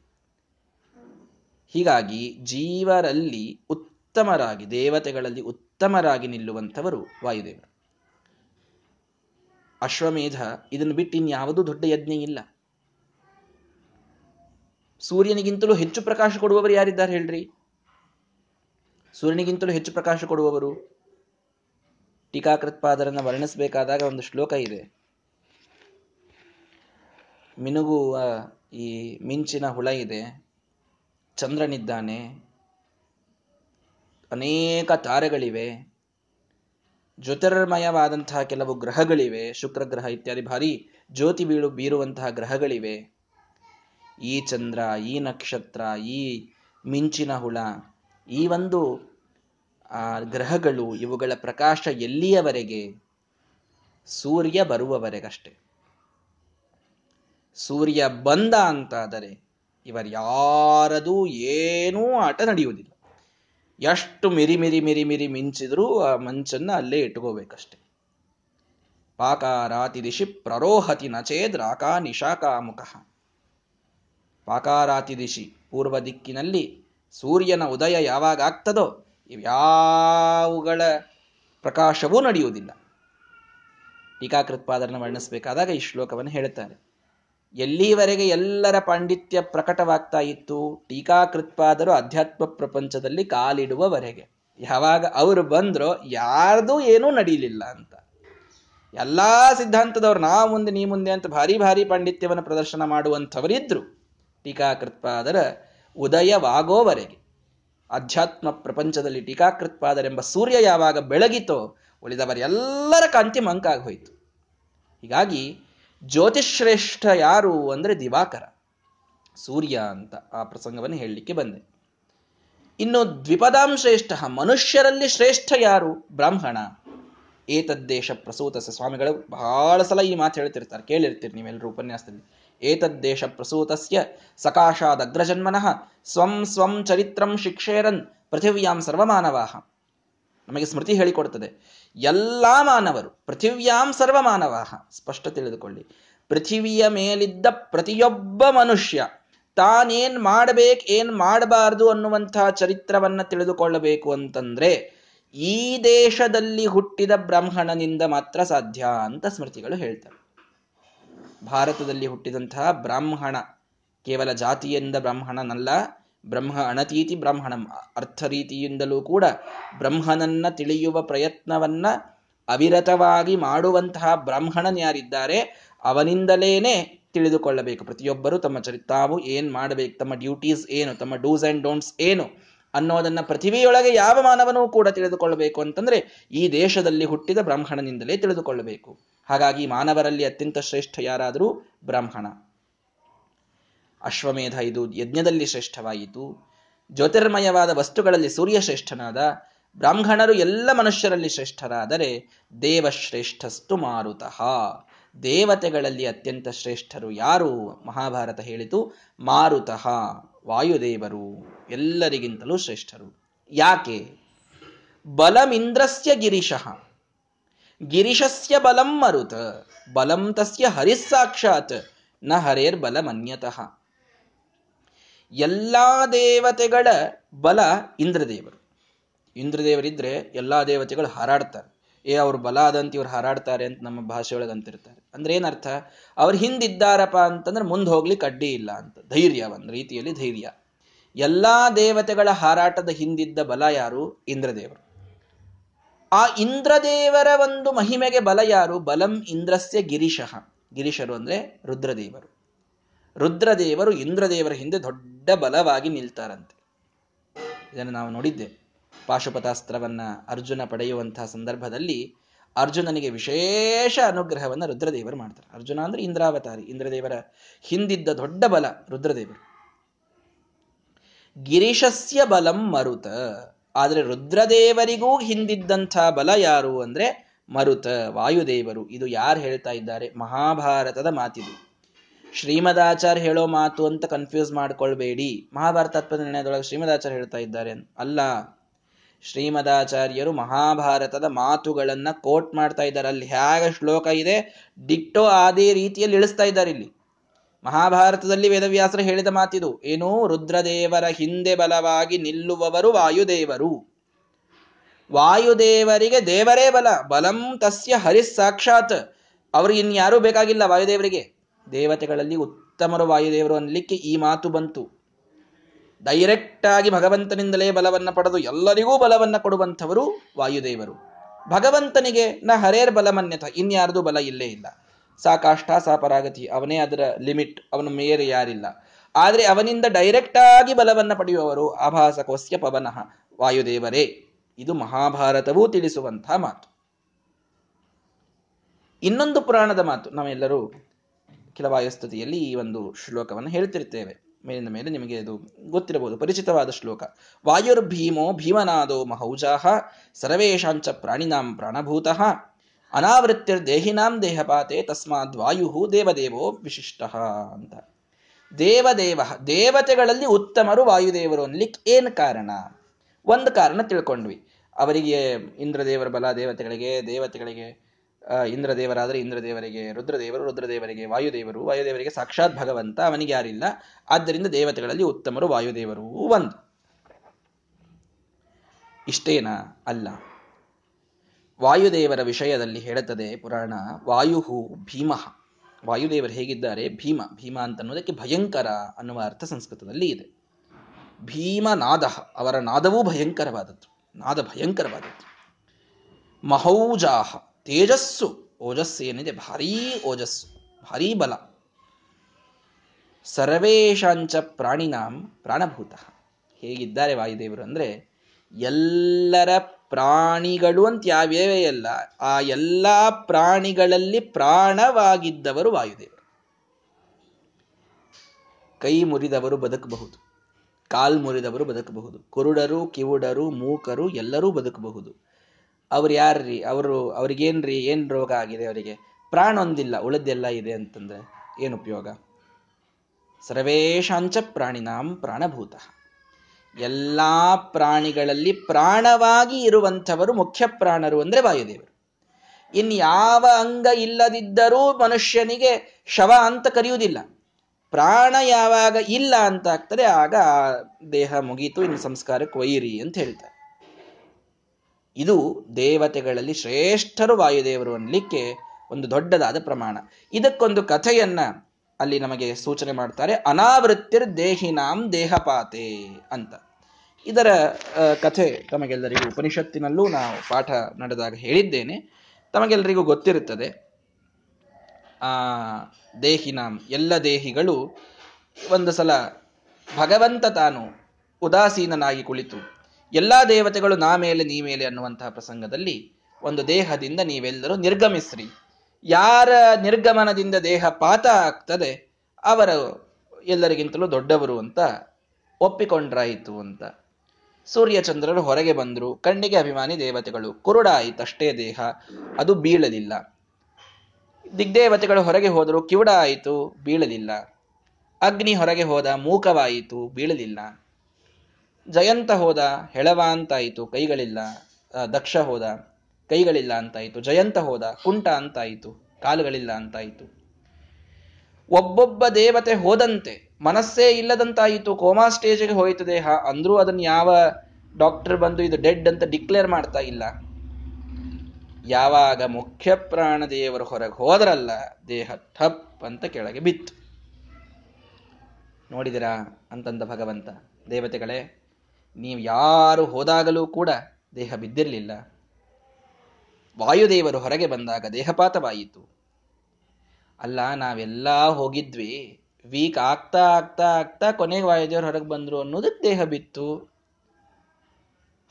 ಹೀಗಾಗಿ ಜೀವರಲ್ಲಿ ಉತ್ತಮರಾಗಿ, ದೇವತೆಗಳಲ್ಲಿ ಉತ್ತಮರಾಗಿ ನಿಲ್ಲುವಂಥವರು ವಾಯುದೇವರು. ಅಶ್ವಮೇಧ ಇದನ್ನು ಬಿಟ್ಟು ಇನ್ಯಾವುದೂ ದೊಡ್ಡ ಯಜ್ಞ ಇಲ್ಲ. ಸೂರ್ಯನಿಗಿಂತಲೂ ಹೆಚ್ಚು ಪ್ರಕಾಶ ಕೊಡುವವರು ಯಾರಿದ್ದಾರೆ ಹೇಳ್ರಿ? ಸೂರ್ಯನಿಗಿಂತಲೂ ಹೆಚ್ಚು ಪ್ರಕಾಶ ಕೊಡುವವರು ಟೀಕಾಕೃತ್ಪಾದರನ್ನು ವರ್ಣಿಸಬೇಕಾದಾಗ ಒಂದು ಶ್ಲೋಕ ಇದೆ. ಮಿನುಗುವ ಈ ಮಿಂಚಿನ ಹುಳ ಇದೆ. ಚಂದ್ರನಿದ್ದಾನೆ. ಅನೇಕ ತಾರೆಗಳಿವೆ. ಜ್ಯೋತಿರ್ಮಯವಾದಂತಹ ಕೆಲವು ಗ್ರಹಗಳಿವೆ. ಶುಕ್ರ ಗ್ರಹ ಇತ್ಯಾದಿ ಭಾರಿ ಜ್ಯೋತಿ ಬೀಳು ಬೀರುವಂತಹ ಗ್ರಹಗಳಿವೆ. ಈ ಚಂದ್ರ, ಈ ನಕ್ಷತ್ರ, ಈ ಮಿಂಚಿನ ಹುಳ ಈ ಒಂದು ಗ್ರಹಗಳು ಇವುಗಳ ಪ್ರಕಾಶ ಎಲ್ಲಿಯವರೆಗೆ? ಸೂರ್ಯ ಬರುವವರೆಗಷ್ಟೆ. ಸೂರ್ಯ ಬಂದ ಅಂತಾದರೆ ಇವರ್ಯಾರದೂ ಏನೂ ಆಟ ನಡೆಯುವುದಿಲ್ಲ. ಎಷ್ಟು ಮಿರಿ ಮಿರಿ ಮಿರಿ ಮಿರಿ ಮಿಂಚಿದ್ರೂ ಆ ಮಂಚನ್ನ ಅಲ್ಲೇ ಇಟ್ಕೋಬೇಕಷ್ಟೆ. ಪಾಕಾರಾತಿ ದಿಶಿ ಪ್ರರೋಹತಿ ನಚೇದ್ ರಾಕಾ ನಿಶಾಕಾ ಮುಖ ಪಾಕಾರಾತಿ ದಿಶಿ ಪೂರ್ವ ದಿಕ್ಕಿನಲ್ಲಿ ಸೂರ್ಯನ ಉದಯ ಯಾವಾಗ ಆಗ್ತದೋ ಇವ್ಯಾವುಗಳ ಪ್ರಕಾಶವೂ ನಡೆಯುವುದಿಲ್ಲ. ಟೀಕಾಕೃತ್ಪಾದರನ್ನು ವರ್ಣಿಸಬೇಕಾದಾಗ ಈ ಶ್ಲೋಕವನ್ನು ಹೇಳುತ್ತಾರೆ. ಎಲ್ಲಿವರೆಗೆ ಎಲ್ಲರ ಪಾಂಡಿತ್ಯ ಪ್ರಕಟವಾಗ್ತಾ ಇತ್ತು? ಟೀಕಾಕೃತ್ಪಾದರು ಅಧ್ಯಾತ್ಮ ಪ್ರಪಂಚದಲ್ಲಿ ಕಾಲಿಡುವವರೆಗೆ. ಯಾವಾಗ ಅವರು ಬಂದ್ರೋ ಯಾರ್ದೂ ಏನೂ ನಡೀಲಿಲ್ಲ ಅಂತ. ಎಲ್ಲಾ ಸಿದ್ಧಾಂತದವ್ರು ನಾ ಮುಂದೆ, ನೀ ಮುಂದೆ ಅಂತ ಭಾರಿ ಭಾರಿ ಪಾಂಡಿತ್ಯವನ್ನು ಪ್ರದರ್ಶನ ಮಾಡುವಂಥವರಿದ್ರು. ಟೀಕಾಕೃತ್ಪಾದರ ಉದಯವಾಗೋವರೆಗೆ. ಅಧ್ಯಾತ್ಮ ಪ್ರಪಂಚದಲ್ಲಿ ಟೀಕಾಕೃತ್ಪಾದರೆಂಬ ಸೂರ್ಯ ಯಾವಾಗ ಬೆಳಗಿತೋ ಉಳಿದವರೆಲ್ಲರ ಕಾಂತಿ ಮಂಕಾಗಿ ಹೋಯಿತು. ಹೀಗಾಗಿ ಜ್ಯೋತಿಶ್ರೇಷ್ಠ ಯಾರು ಅಂದರೆ ದಿವಾಕರ. ಸೂರ್ಯ ಅಂತ ಆ ಪ್ರಸಂಗವನ್ನು ಹೇಳಲಿಕ್ಕೆ ಬಂದೆ. ಇನ್ನು ದ್ವಿಪದಾಂ ಶ್ರೇಷ್ಠ, ಮನುಷ್ಯರಲ್ಲಿ ಶ್ರೇಷ್ಠ ಯಾರು? ಬ್ರಾಹ್ಮಣ. ಏತದ್ದೇಶ ಪ್ರಸೂತ ಸ್ವಾಮಿಗಳು ಬಹಳ ಸಲ ಈ ಮಾತು ಹೇಳ್ತಿರ್ತಾರೆ, ಕೇಳಿರ್ತೀರಿ ನೀವೆಲ್ಲರೂ ಉಪನ್ಯಾಸದಲ್ಲಿ. ಏತದ್ದೇಶ ಪ್ರಸೂತಸ್ಯ ಸಕಾಶಾದಗ್ರಜನ್ಮನಃ ಸ್ವಂ ಸ್ವಂ ಚರಿತ್ರಂ ಶಿಕ್ಷೇರನ್ ಪೃಥಿವ್ಯಾಂ ಸರ್ವಮಾನವಾಹ ನಮಗೆ ಸ್ಮೃತಿ ಹೇಳಿಕೊಡ್ತದೆ ಎಲ್ಲ ಮಾನವರು ಪೃಥಿವ್ಯಾಂ ಸರ್ವಮಾನವಾಹ ಸ್ಪಷ್ಟ ತಿಳಿದುಕೊಳ್ಳಿ. ಪೃಥಿವಿಯ ಮೇಲಿದ್ದ ಪ್ರತಿಯೊಬ್ಬ ಮನುಷ್ಯ ತಾನೇನ್ ಮಾಡಬೇಕು, ಏನ್ ಮಾಡಬಾರದು ಅನ್ನುವಂತಹ ಚರಿತ್ರವನ್ನ ತಿಳಿದುಕೊಳ್ಳಬೇಕು ಅಂತಂದ್ರೆ ಈ ದೇಶದಲ್ಲಿ ಹುಟ್ಟಿದ ಬ್ರಾಹ್ಮಣನಿಂದ ಮಾತ್ರ ಸಾಧ್ಯ ಅಂತ ಸ್ಮೃತಿಗಳು ಹೇಳ್ತಾರೆ ಭಾರತದಲ್ಲಿ ಹುಟ್ಟಿದಂತಹ ಬ್ರಾಹ್ಮಣ, ಕೇವಲ ಜಾತಿಯಿಂದ ಬ್ರಾಹ್ಮಣನಲ್ಲ, ಬ್ರಹ್ಮ ಅಣತೀತಿ ಬ್ರಾಹ್ಮಣಂ. ಅರ್ಥ ರೀತಿಯಿಂದಲೂ ಕೂಡ ಬ್ರಹ್ಮನನ್ನ ತಿಳಿಯುವ ಪ್ರಯತ್ನವನ್ನ ಅವಿರತವಾಗಿ ಮಾಡುವಂತಹ ಬ್ರಾಹ್ಮಣನ್ ಯಾರಿದ್ದಾರೆ, ಅವನಿಂದಲೇನೆ ತಿಳಿದುಕೊಳ್ಳಬೇಕು. ಪ್ರತಿಯೊಬ್ಬರು ತಮ್ಮ ಚರಿ ತಾವು ಏನ್ ಮಾಡಬೇಕು, ತಮ್ಮ ಡ್ಯೂಟೀಸ್ ಏನು, ತಮ್ಮ ಡೂಸ್ ಅಂಡ್ ಡೋಂಟ್ಸ್ ಏನು ಅನ್ನೋದನ್ನ ಪೃಥಿವಿಯೊಳಗೆ ಯಾವ ಮಾನವನೂ ಕೂಡ ತಿಳಿದುಕೊಳ್ಳಬೇಕು ಅಂತಂದ್ರೆ ಈ ದೇಶದಲ್ಲಿ ಹುಟ್ಟಿದ ಬ್ರಾಹ್ಮಣನಿಂದಲೇ ತಿಳಿದುಕೊಳ್ಳಬೇಕು. ಹಾಗಾಗಿ ಮಾನವರಲ್ಲಿ ಅತ್ಯಂತ ಶ್ರೇಷ್ಠ ಯಾರಾದರೂ ಬ್ರಾಹ್ಮಣ. ಅಶ್ವಮೇಧ ಇದು ಯಜ್ಞದಲ್ಲಿ ಶ್ರೇಷ್ಠವಾಯಿತು. ಜ್ಯೋತಿರ್ಮಯವಾದ ವಸ್ತುಗಳಲ್ಲಿ ಸೂರ್ಯ ಶ್ರೇಷ್ಠನಾದ ಬ್ರಾಹ್ಮಣರು ಎಲ್ಲ ಮನುಷ್ಯರಲ್ಲಿ ಶ್ರೇಷ್ಠರಾದರೆ ದೇವಶ್ರೇಷ್ಠಸ್ತು ಮಾರುತಃ. ದೇವತೆಗಳಲ್ಲಿ ಅತ್ಯಂತ ಶ್ರೇಷ್ಠರು ಯಾರು? ಮಹಾಭಾರತ ಹೇಳಿತು, ಮಾರುತಃ, ವಾಯುದೇವರು, ಎಲ್ಲರಿಗಿಂತಲೂ ಶ್ರೇಷ್ಠರು. ಯಾಕೆ? ಬಲಮಿಂದ್ರಸ್ಯ ಗಿರಿಶಃ. ಗಿರಿಶಸ್ಯ ಬಲಂ ಮರುತ ಬಲಂ ತಸ್ಯ ಹರಿಸ್ಸಾಕ್ಷಾತ್ನ ಹರೇರ್ ಬಲಮನ್ಯತಃ ಎಲ್ಲಾ ದೇವತೆಗಳ ಬಲ ಇಂದ್ರದೇವರು ಇಂದ್ರದೇವರಿದ್ರೆ ಎಲ್ಲಾ ದೇವತೆಗಳು ಹಾರಾಡ್ತಾರೆ। ಏ, ಅವ್ರ ಬಲ ಆದಂತ ಇವ್ರು ಹಾರಾಡ್ತಾರೆ ಅಂತ ನಮ್ಮ ಭಾಷೆಯೊಳಗೆ ಅಂತಿರ್ತಾರೆ. ಅಂದ್ರೆ ಏನರ್ಥ? ಅವ್ರು ಹಿಂದಿದ್ದಾರಪ್ಪ ಅಂತಂದ್ರೆ ಮುಂದೆ ಹೋಗ್ಲಿಕ್ಕೆ ಅಡ್ಡಿ ಇಲ್ಲ ಅಂತ. ಧೈರ್ಯ ಒಂದು ರೀತಿಯಲ್ಲಿ ಧೈರ್ಯ. ಎಲ್ಲಾ ದೇವತೆಗಳ ಹಾರಾಟದ ಹಿಂದಿದ್ದ ಬಲ ಯಾರು? ಇಂದ್ರದೇವರು. ಆ ಇಂದ್ರದೇವರ ಒಂದು ಮಹಿಮೆಗೆ ಬಲ ಯಾರು? ಬಲಂ ಇಂದ್ರಸ್ಯ ಗಿರಿಶಃ. ಗಿರಿಶರು ಅಂದ್ರೆ ರುದ್ರದೇವರು. ರುದ್ರದೇವರು ಇಂದ್ರದೇವರ ಹಿಂದೆ ದೊಡ್ಡ ಬಲವಾಗಿ ನಿಲ್ತಾರಂತೆ. ಇದನ್ನು ನಾವು ನೋಡಿದ್ದೆ ಪಾಶುಪತಾಸ್ತ್ರವನ್ನ ಅರ್ಜುನ ಪಡೆಯುವಂತಹ ಸಂದರ್ಭದಲ್ಲಿ ಅರ್ಜುನನಿಗೆ ವಿಶೇಷ ಅನುಗ್ರಹವನ್ನು ರುದ್ರದೇವರು ಮಾಡ್ತಾರೆ. ಅರ್ಜುನ ಅಂದ್ರೆ ಇಂದ್ರಾವತಾರಿ. ಇಂದ್ರದೇವರ ಹಿಂದಿದ್ದ ದೊಡ್ಡ ಬಲ ರುದ್ರದೇವರು. ಗಿರೀಶಸ್ಯ ಬಲಂ ಮರುತ. ಆದರೆ ರುದ್ರದೇವರಿಗೂ ಹಿಂದಿದ್ದಂಥ ಬಲ ಯಾರು ಅಂದರೆ ಮರುತ, ವಾಯುದೇವರು. ಇದು ಯಾರು ಹೇಳ್ತಾ ಇದ್ದಾರೆ? ಮಹಾಭಾರತದ ಮಾತಿದು. ಶ್ರೀಮದಾಚಾರ್ಯ ಹೇಳೋ ಮಾತು ಅಂತ ಕನ್ಫ್ಯೂಸ್ ಮಾಡ್ಕೊಳ್ಬೇಡಿ. ಮಹಾಭಾರತ ತತ್ವ ನಿರ್ಣಯದೊಳಗೆ ಶ್ರೀಮದಾಚಾರ್ಯ ಹೇಳ್ತಾ ಇದ್ದಾರೆ ಅಲ್ಲ. ಶ್ರೀಮದಾಚಾರ್ಯರು ಮಹಾಭಾರತದ ಮಾತುಗಳನ್ನ ಕೋಟ್ ಮಾಡ್ತಾ ಇದ್ದಾರೆ. ಅಲ್ಲಿ ಹೇಗೆ ಶ್ಲೋಕ ಇದೆ? ಡಿಕ್ಟೋ ಅದೇ ರೀತಿಯಲ್ಲಿ ಇಳಿಸ್ತಾ ಇದ್ದಾರೆ ಇಲ್ಲಿ. ಮಹಾಭಾರತದಲ್ಲಿ ವೇದವ್ಯಾಸರು ಹೇಳಿದ ಮಾತಿದು, ಏನು ರುದ್ರದೇವರ ಹಿಂದೆ ಬಲವಾಗಿ ನಿಲ್ಲುವವರು ವಾಯುದೇವರು. ವಾಯುದೇವರಿಗೆ ದೇವರೇ ಬಲ, ಬಲಂ ತಸ್ಯ ಹರಿಸ್ ಸಾಕ್ಷಾತ್. ಅವ್ರಿಗೆ ಇನ್ಯಾರೂ ಬೇಕಾಗಿಲ್ಲ ವಾಯುದೇವರಿಗೆ. ದೇವತೆಗಳಲ್ಲಿ ಉತ್ತಮರು ವಾಯುದೇವರು ಅನ್ಲಿಕ್ಕೆ ಈ ಮಾತು ಬಂತು. ಡೈರೆಕ್ಟ್ ಆಗಿ ಭಗವಂತನಿಂದಲೇ ಬಲವನ್ನ ಪಡೆದು ಎಲ್ಲರಿಗೂ ಬಲವನ್ನ ಕೊಡುವಂಥವರು ವಾಯುದೇವರು. ಭಗವಂತನಿಗೆ ನ ಹರೇರ್ ಬಲಮನ್ಯತ ಇನ್ಯಾರ್ದು ಬಲ ಇಲ್ಲೇ ಇಲ್ಲ. ಸಾ ಕಾಷ್ಟ ಅವನೇ ಅದರ ಲಿಮಿಟ್. ಅವನ ಮೇರೆ ಯಾರಿಲ್ಲ. ಆದರೆ ಅವನಿಂದ ಡೈರೆಕ್ಟ್ ಆಗಿ ಬಲವನ್ನು ಪಡೆಯುವವರು ಆಭಾಸಕೋಸ್ಯ ಪವನಃ. ವಾಯುದೇವರೇ, ಇದು ಮಹಾಭಾರತವೂ ತಿಳಿಸುವಂತಹ ಮಾತು. ಇನ್ನೊಂದು ಪುರಾಣದ ಮಾತು. ನಾವೆಲ್ಲರೂ ವಾಯುಸ್ತುತಿಯಲ್ಲಿ ಈ ಒಂದು ಶ್ಲೋಕವನ್ನು ಹೇಳ್ತಿರ್ತೇವೆ. ಮೇಲಿನ ಮೇಲೆ ನಿಮಗೆ ಇದು ಗೊತ್ತಿರಬಹುದು. ಪರಿಚಿತವಾದ ಶ್ಲೋಕ. ವಾಯುರ್ಭೀಮೋ ಭೀಮನಾದೋ ಮಹೌಜಾಹ ಸರ್ವೇಶಾಂಚ ಪ್ರಾಣಿನಾಂ ಪ್ರಾಣಭೂತಃ. ಅನಾವೃತ್ತಿರ್ ದೇಹಿನಾಂ ದೇಹಪಾತೆ ತಸ್ಮಾದ್ ವಾಯು ದೇವದೇವೋ ವಿಶಿಷ್ಟ ಅಂತ. ದೇವದೇವ, ದೇವತೆಗಳಲ್ಲಿ ಉತ್ತಮರು ವಾಯುದೇವರು ಅನ್ಲಿಕ್ಕೆ ಏನು ಕಾರಣ? ಒಂದು ಕಾರಣ ತಿಳ್ಕೊಂಡ್ವಿ. ಅವರಿಗೆ ಇಂದ್ರದೇವರ ಬಲ ದೇವತೆಗಳಿಗೆ ದೇವತೆಗಳಿಗೆ ಇಂದ್ರದೇವರಾದರೆ ಇಂದ್ರದೇವರಿಗೆ, ರುದ್ರದೇವರು ರುದ್ರದೇವರಿಗೆ, ವಾಯುದೇವರು ವಾಯುದೇವರಿಗೆ ಸಾಕ್ಷಾತ್ ಭಗವಂತ, ಅವನಿಗೆ ಯಾರಿಲ್ಲ. ಆದ್ದರಿಂದ ದೇವತೆಗಳಲ್ಲಿ ಉತ್ತಮರು ವಾಯುದೇವರು ಒಂದು. ಇಷ್ಟೇನಾ? ಅಲ್ಲ. ವಾಯುದೇವರ ವಿಷಯದಲ್ಲಿ ಹೇಳುತ್ತದೆ ಪುರಾಣ, ವಾಯುಹು ಭೀಮ. ವಾಯುದೇವರು ಹೇಗಿದ್ದಾರೆ? ಭೀಮ ಭೀಮ ಅಂತ ಅನ್ನೋದಕ್ಕೆ ಭಯಂಕರ ಅನ್ನುವ ಅರ್ಥ ಸಂಸ್ಕೃತದಲ್ಲಿ ಇದೆ. ಭೀಮನಾದ, ಅವರ ನಾದವೂ ಭಯಂಕರವಾದದ್ದು, ನಾದ ಭಯಂಕರವಾದದ್ದು. ಮಹೌಜಾಹ, ತೇಜಸ್ಸು, ಓಜಸ್ಸು ಏನಿದೆ? ಭಾರೀ ಓಜಸ್ಸು, ಭಾರೀ ಬಲ. ಸರ್ವೇಶಾಂಚ ಪ್ರಾಣಿನಾಂ ಪ್ರಾಣಭೂತ. ಹೇಗಿದ್ದಾರೆ ವಾಯುದೇವರು ಅಂದ್ರೆ, ಎಲ್ಲರ ಪ್ರಾಣಿಗಳು ಅಂತ ಯಾವ್ಯಾವೇ ಅಲ್ಲ ಆ ಎಲ್ಲ ಪ್ರಾಣಿಗಳಲ್ಲಿ ಪ್ರಾಣವಾಗಿದ್ದವರು ವಾಯುದೇವರು ಕೈ ಮುರಿದವರು ಬದುಕಬಹುದು, ಕಾಲ್ ಮುರಿದವರು ಬದುಕಬಹುದು, ಕುರುಡರು, ಕಿವುಡರು, ಮೂಕರು ಎಲ್ಲರೂ ಬದುಕಬಹುದು. ಅವ್ರು ಯಾರ್ರಿ? ಅವರು, ಅವ್ರಿಗೇನ್ರಿ? ಏನ್ ರೋಗ ಆಗಿದೆ ಅವರಿಗೆ? ಪ್ರಾಣ ಒಂದಿಲ್ಲ ಉಳಿದೆಲ್ಲ ಇದೆ ಅಂತಂದ್ರೆ ಏನು ಉಪಯೋಗ? ಸರ್ವೇಶಾಂಚ ಪ್ರಾಣಿನಾಂ ಪ್ರಾಣಭೂತ. ಎಲ್ಲಾ ಪ್ರಾಣಿಗಳಲ್ಲಿ ಪ್ರಾಣವಾಗಿ ಇರುವಂಥವರು ಮುಖ್ಯ ಪ್ರಾಣರು ಅಂದ್ರೆ ವಾಯುದೇವರು. ಇನ್ಯಾವ ಅಂಗ ಇಲ್ಲದಿದ್ದರೂ ಮನುಷ್ಯನಿಗೆ ಶವ ಅಂತ ಕರೆಯುವುದಿಲ್ಲ. ಪ್ರಾಣ ಯಾವಾಗ ಇಲ್ಲ ಅಂತ ಆಗ್ತದೆ, ಆಗ ದೇಹ ಮುಗೀತು, ಇನ್ನು ಸಂಸ್ಕಾರಕ್ಕೆ ಒಯ್ಯಿರಿ ಅಂತ ಹೇಳ್ತಾರೆ. ಇದು ದೇವತೆಗಳಲ್ಲಿ ಶ್ರೇಷ್ಠರು ವಾಯುದೇವರು ಅನ್ಲಿಕ್ಕೆ ಒಂದು ದೊಡ್ಡದಾದ ಪ್ರಮಾಣ. ಇದಕ್ಕೊಂದು ಕಥೆಯನ್ನ ಅಲ್ಲಿ ನಮಗೆ ಸೂಚನೆ ಮಾಡ್ತಾರೆ, ಅನಾವೃತ್ತಿರ್ ದೇಹಿನಾಂ ದೇಹಪಾತೆ ಅಂತ. ಇದರ ಕಥೆ ತಮಗೆಲ್ಲರಿಗೂ ಉಪನಿಷತ್ತಿನಲ್ಲೂ ನಾವು ಪಾಠ ನಡೆದಾಗ ಹೇಳಿದ್ದೇನೆ. ತಮಗೆಲ್ಲರಿಗೂ ಗೊತ್ತಿರುತ್ತದೆ. ಆ, ದೇಹಿನಾಂ ಎಲ್ಲ ದೇಹಿಗಳು ಒಂದು ಸಲ ಭಗವಂತ ತಾನು ಉದಾಸೀನನಾಗಿ ಕುಳಿತು, ಎಲ್ಲ ದೇವತೆಗಳು ನಾ ಮೇಲೆ ನೀ ಮೇಲೆ ಅನ್ನುವಂತಹ ಪ್ರಸಂಗದಲ್ಲಿ ಒಂದು ದೇಹದಿಂದ ನೀವೆಲ್ಲರೂ ನಿರ್ಗಮಿಸ್ರಿ. ಯಾರ ನಿರ್ಗಮನದಿಂದ ದೇಹ ಪಾತ ಆಗ್ತದೆ, ಅವರು ಎಲ್ಲರಿಗಿಂತಲೂ ದೊಡ್ಡವರು ಅಂತ ಒಪ್ಪಿಕೊಂಡ್ರಾಯಿತು ಅಂತ. ಸೂರ್ಯಚಂದ್ರರು ಹೊರಗೆ ಬಂದರು. ಕಣ್ಣಿಗೆ ಅಭಿಮಾನಿ ದೇವತೆಗಳು. ಕುರುಡಾಯಿತಷ್ಟೇ ದೇಹ. ಅದು ಬೀಳಲಿಲ್ಲ. ದಿಗ್ದೇವತೆಗಳು ಹೊರಗೆ ಹೋದರು. ಕಿವುಡ ಆಯಿತು, ಬೀಳಲಿಲ್ಲ. ಅಗ್ನಿ ಹೊರಗೆ ಹೋದ, ಮೂಕವಾಯಿತು, ಬೀಳಲಿಲ್ಲ. ಜಯಂತ ಹೋದ ಹೆಳವ ಅಂತಾಯಿತು ಕೈಗಳಿಲ್ಲ ದಕ್ಷ ಹೋದ, ಕೈಗಳಿಲ್ಲ ಅಂತಾಯಿತು. ಜಯಂತ ಹೋದ, ಕುಂಟ ಅಂತಾಯಿತು, ಕಾಲುಗಳಿಲ್ಲ ಅಂತಾಯಿತು. ಒಬ್ಬೊಬ್ಬ ದೇವತೆ ಹೋದಂತೆ ಮನಸ್ಸೇ ಇಲ್ಲದಂತಾಯಿತು, ಕೋಮಾ ಸ್ಟೇಜ್ಗೆ ಹೋಯಿತು ದೇಹ ಅಂದ್ರೂ ಅದನ್ನ ಯಾವ ಡಾಕ್ಟರ್ ಬಂದು ಇದು ಡೆಡ್ ಅಂತ ಡಿಕ್ಲೇರ್ ಮಾಡ್ತಾ ಇಲ್ಲ. ಯಾವಾಗ ಮುಖ್ಯ ಪ್ರಾಣ ದೇವರು ಹೊರಗೆ ಹೋದ್ರಲ್ಲ, ದೇಹ ಠಪ್ ಅಂತ ಕೆಳಗೆ ಬಿತ್ತು. ನೋಡಿದಿರಾ ಅಂತಂದ ಭಗವಂತ, ದೇವತೆಗಳೇ, ನೀವು ಯಾರು ಹೋದಾಗಲೂ ಕೂಡ ದೇಹ ಬಿದ್ದಿರಲಿಲ್ಲ. ವಾಯುದೇವರು ಹೊರಗೆ ಬಂದಾಗ ದೇಹಪಾತವಾಯಿತು. ಅಲ್ಲ, ನಾವೆಲ್ಲ ಹೋಗಿದ್ವಿ. ವೀಕ್ ಆಗ್ತಾ ಆಗ್ತಾ ಆಗ್ತಾ ಕೊನೆಗೆ ವಾಯುದೇವರು ಹೊರಗೆ ಬಂದ್ರು ಅನ್ನೋದಕ್ಕೆ ದೇಹ ಬಿತ್ತು.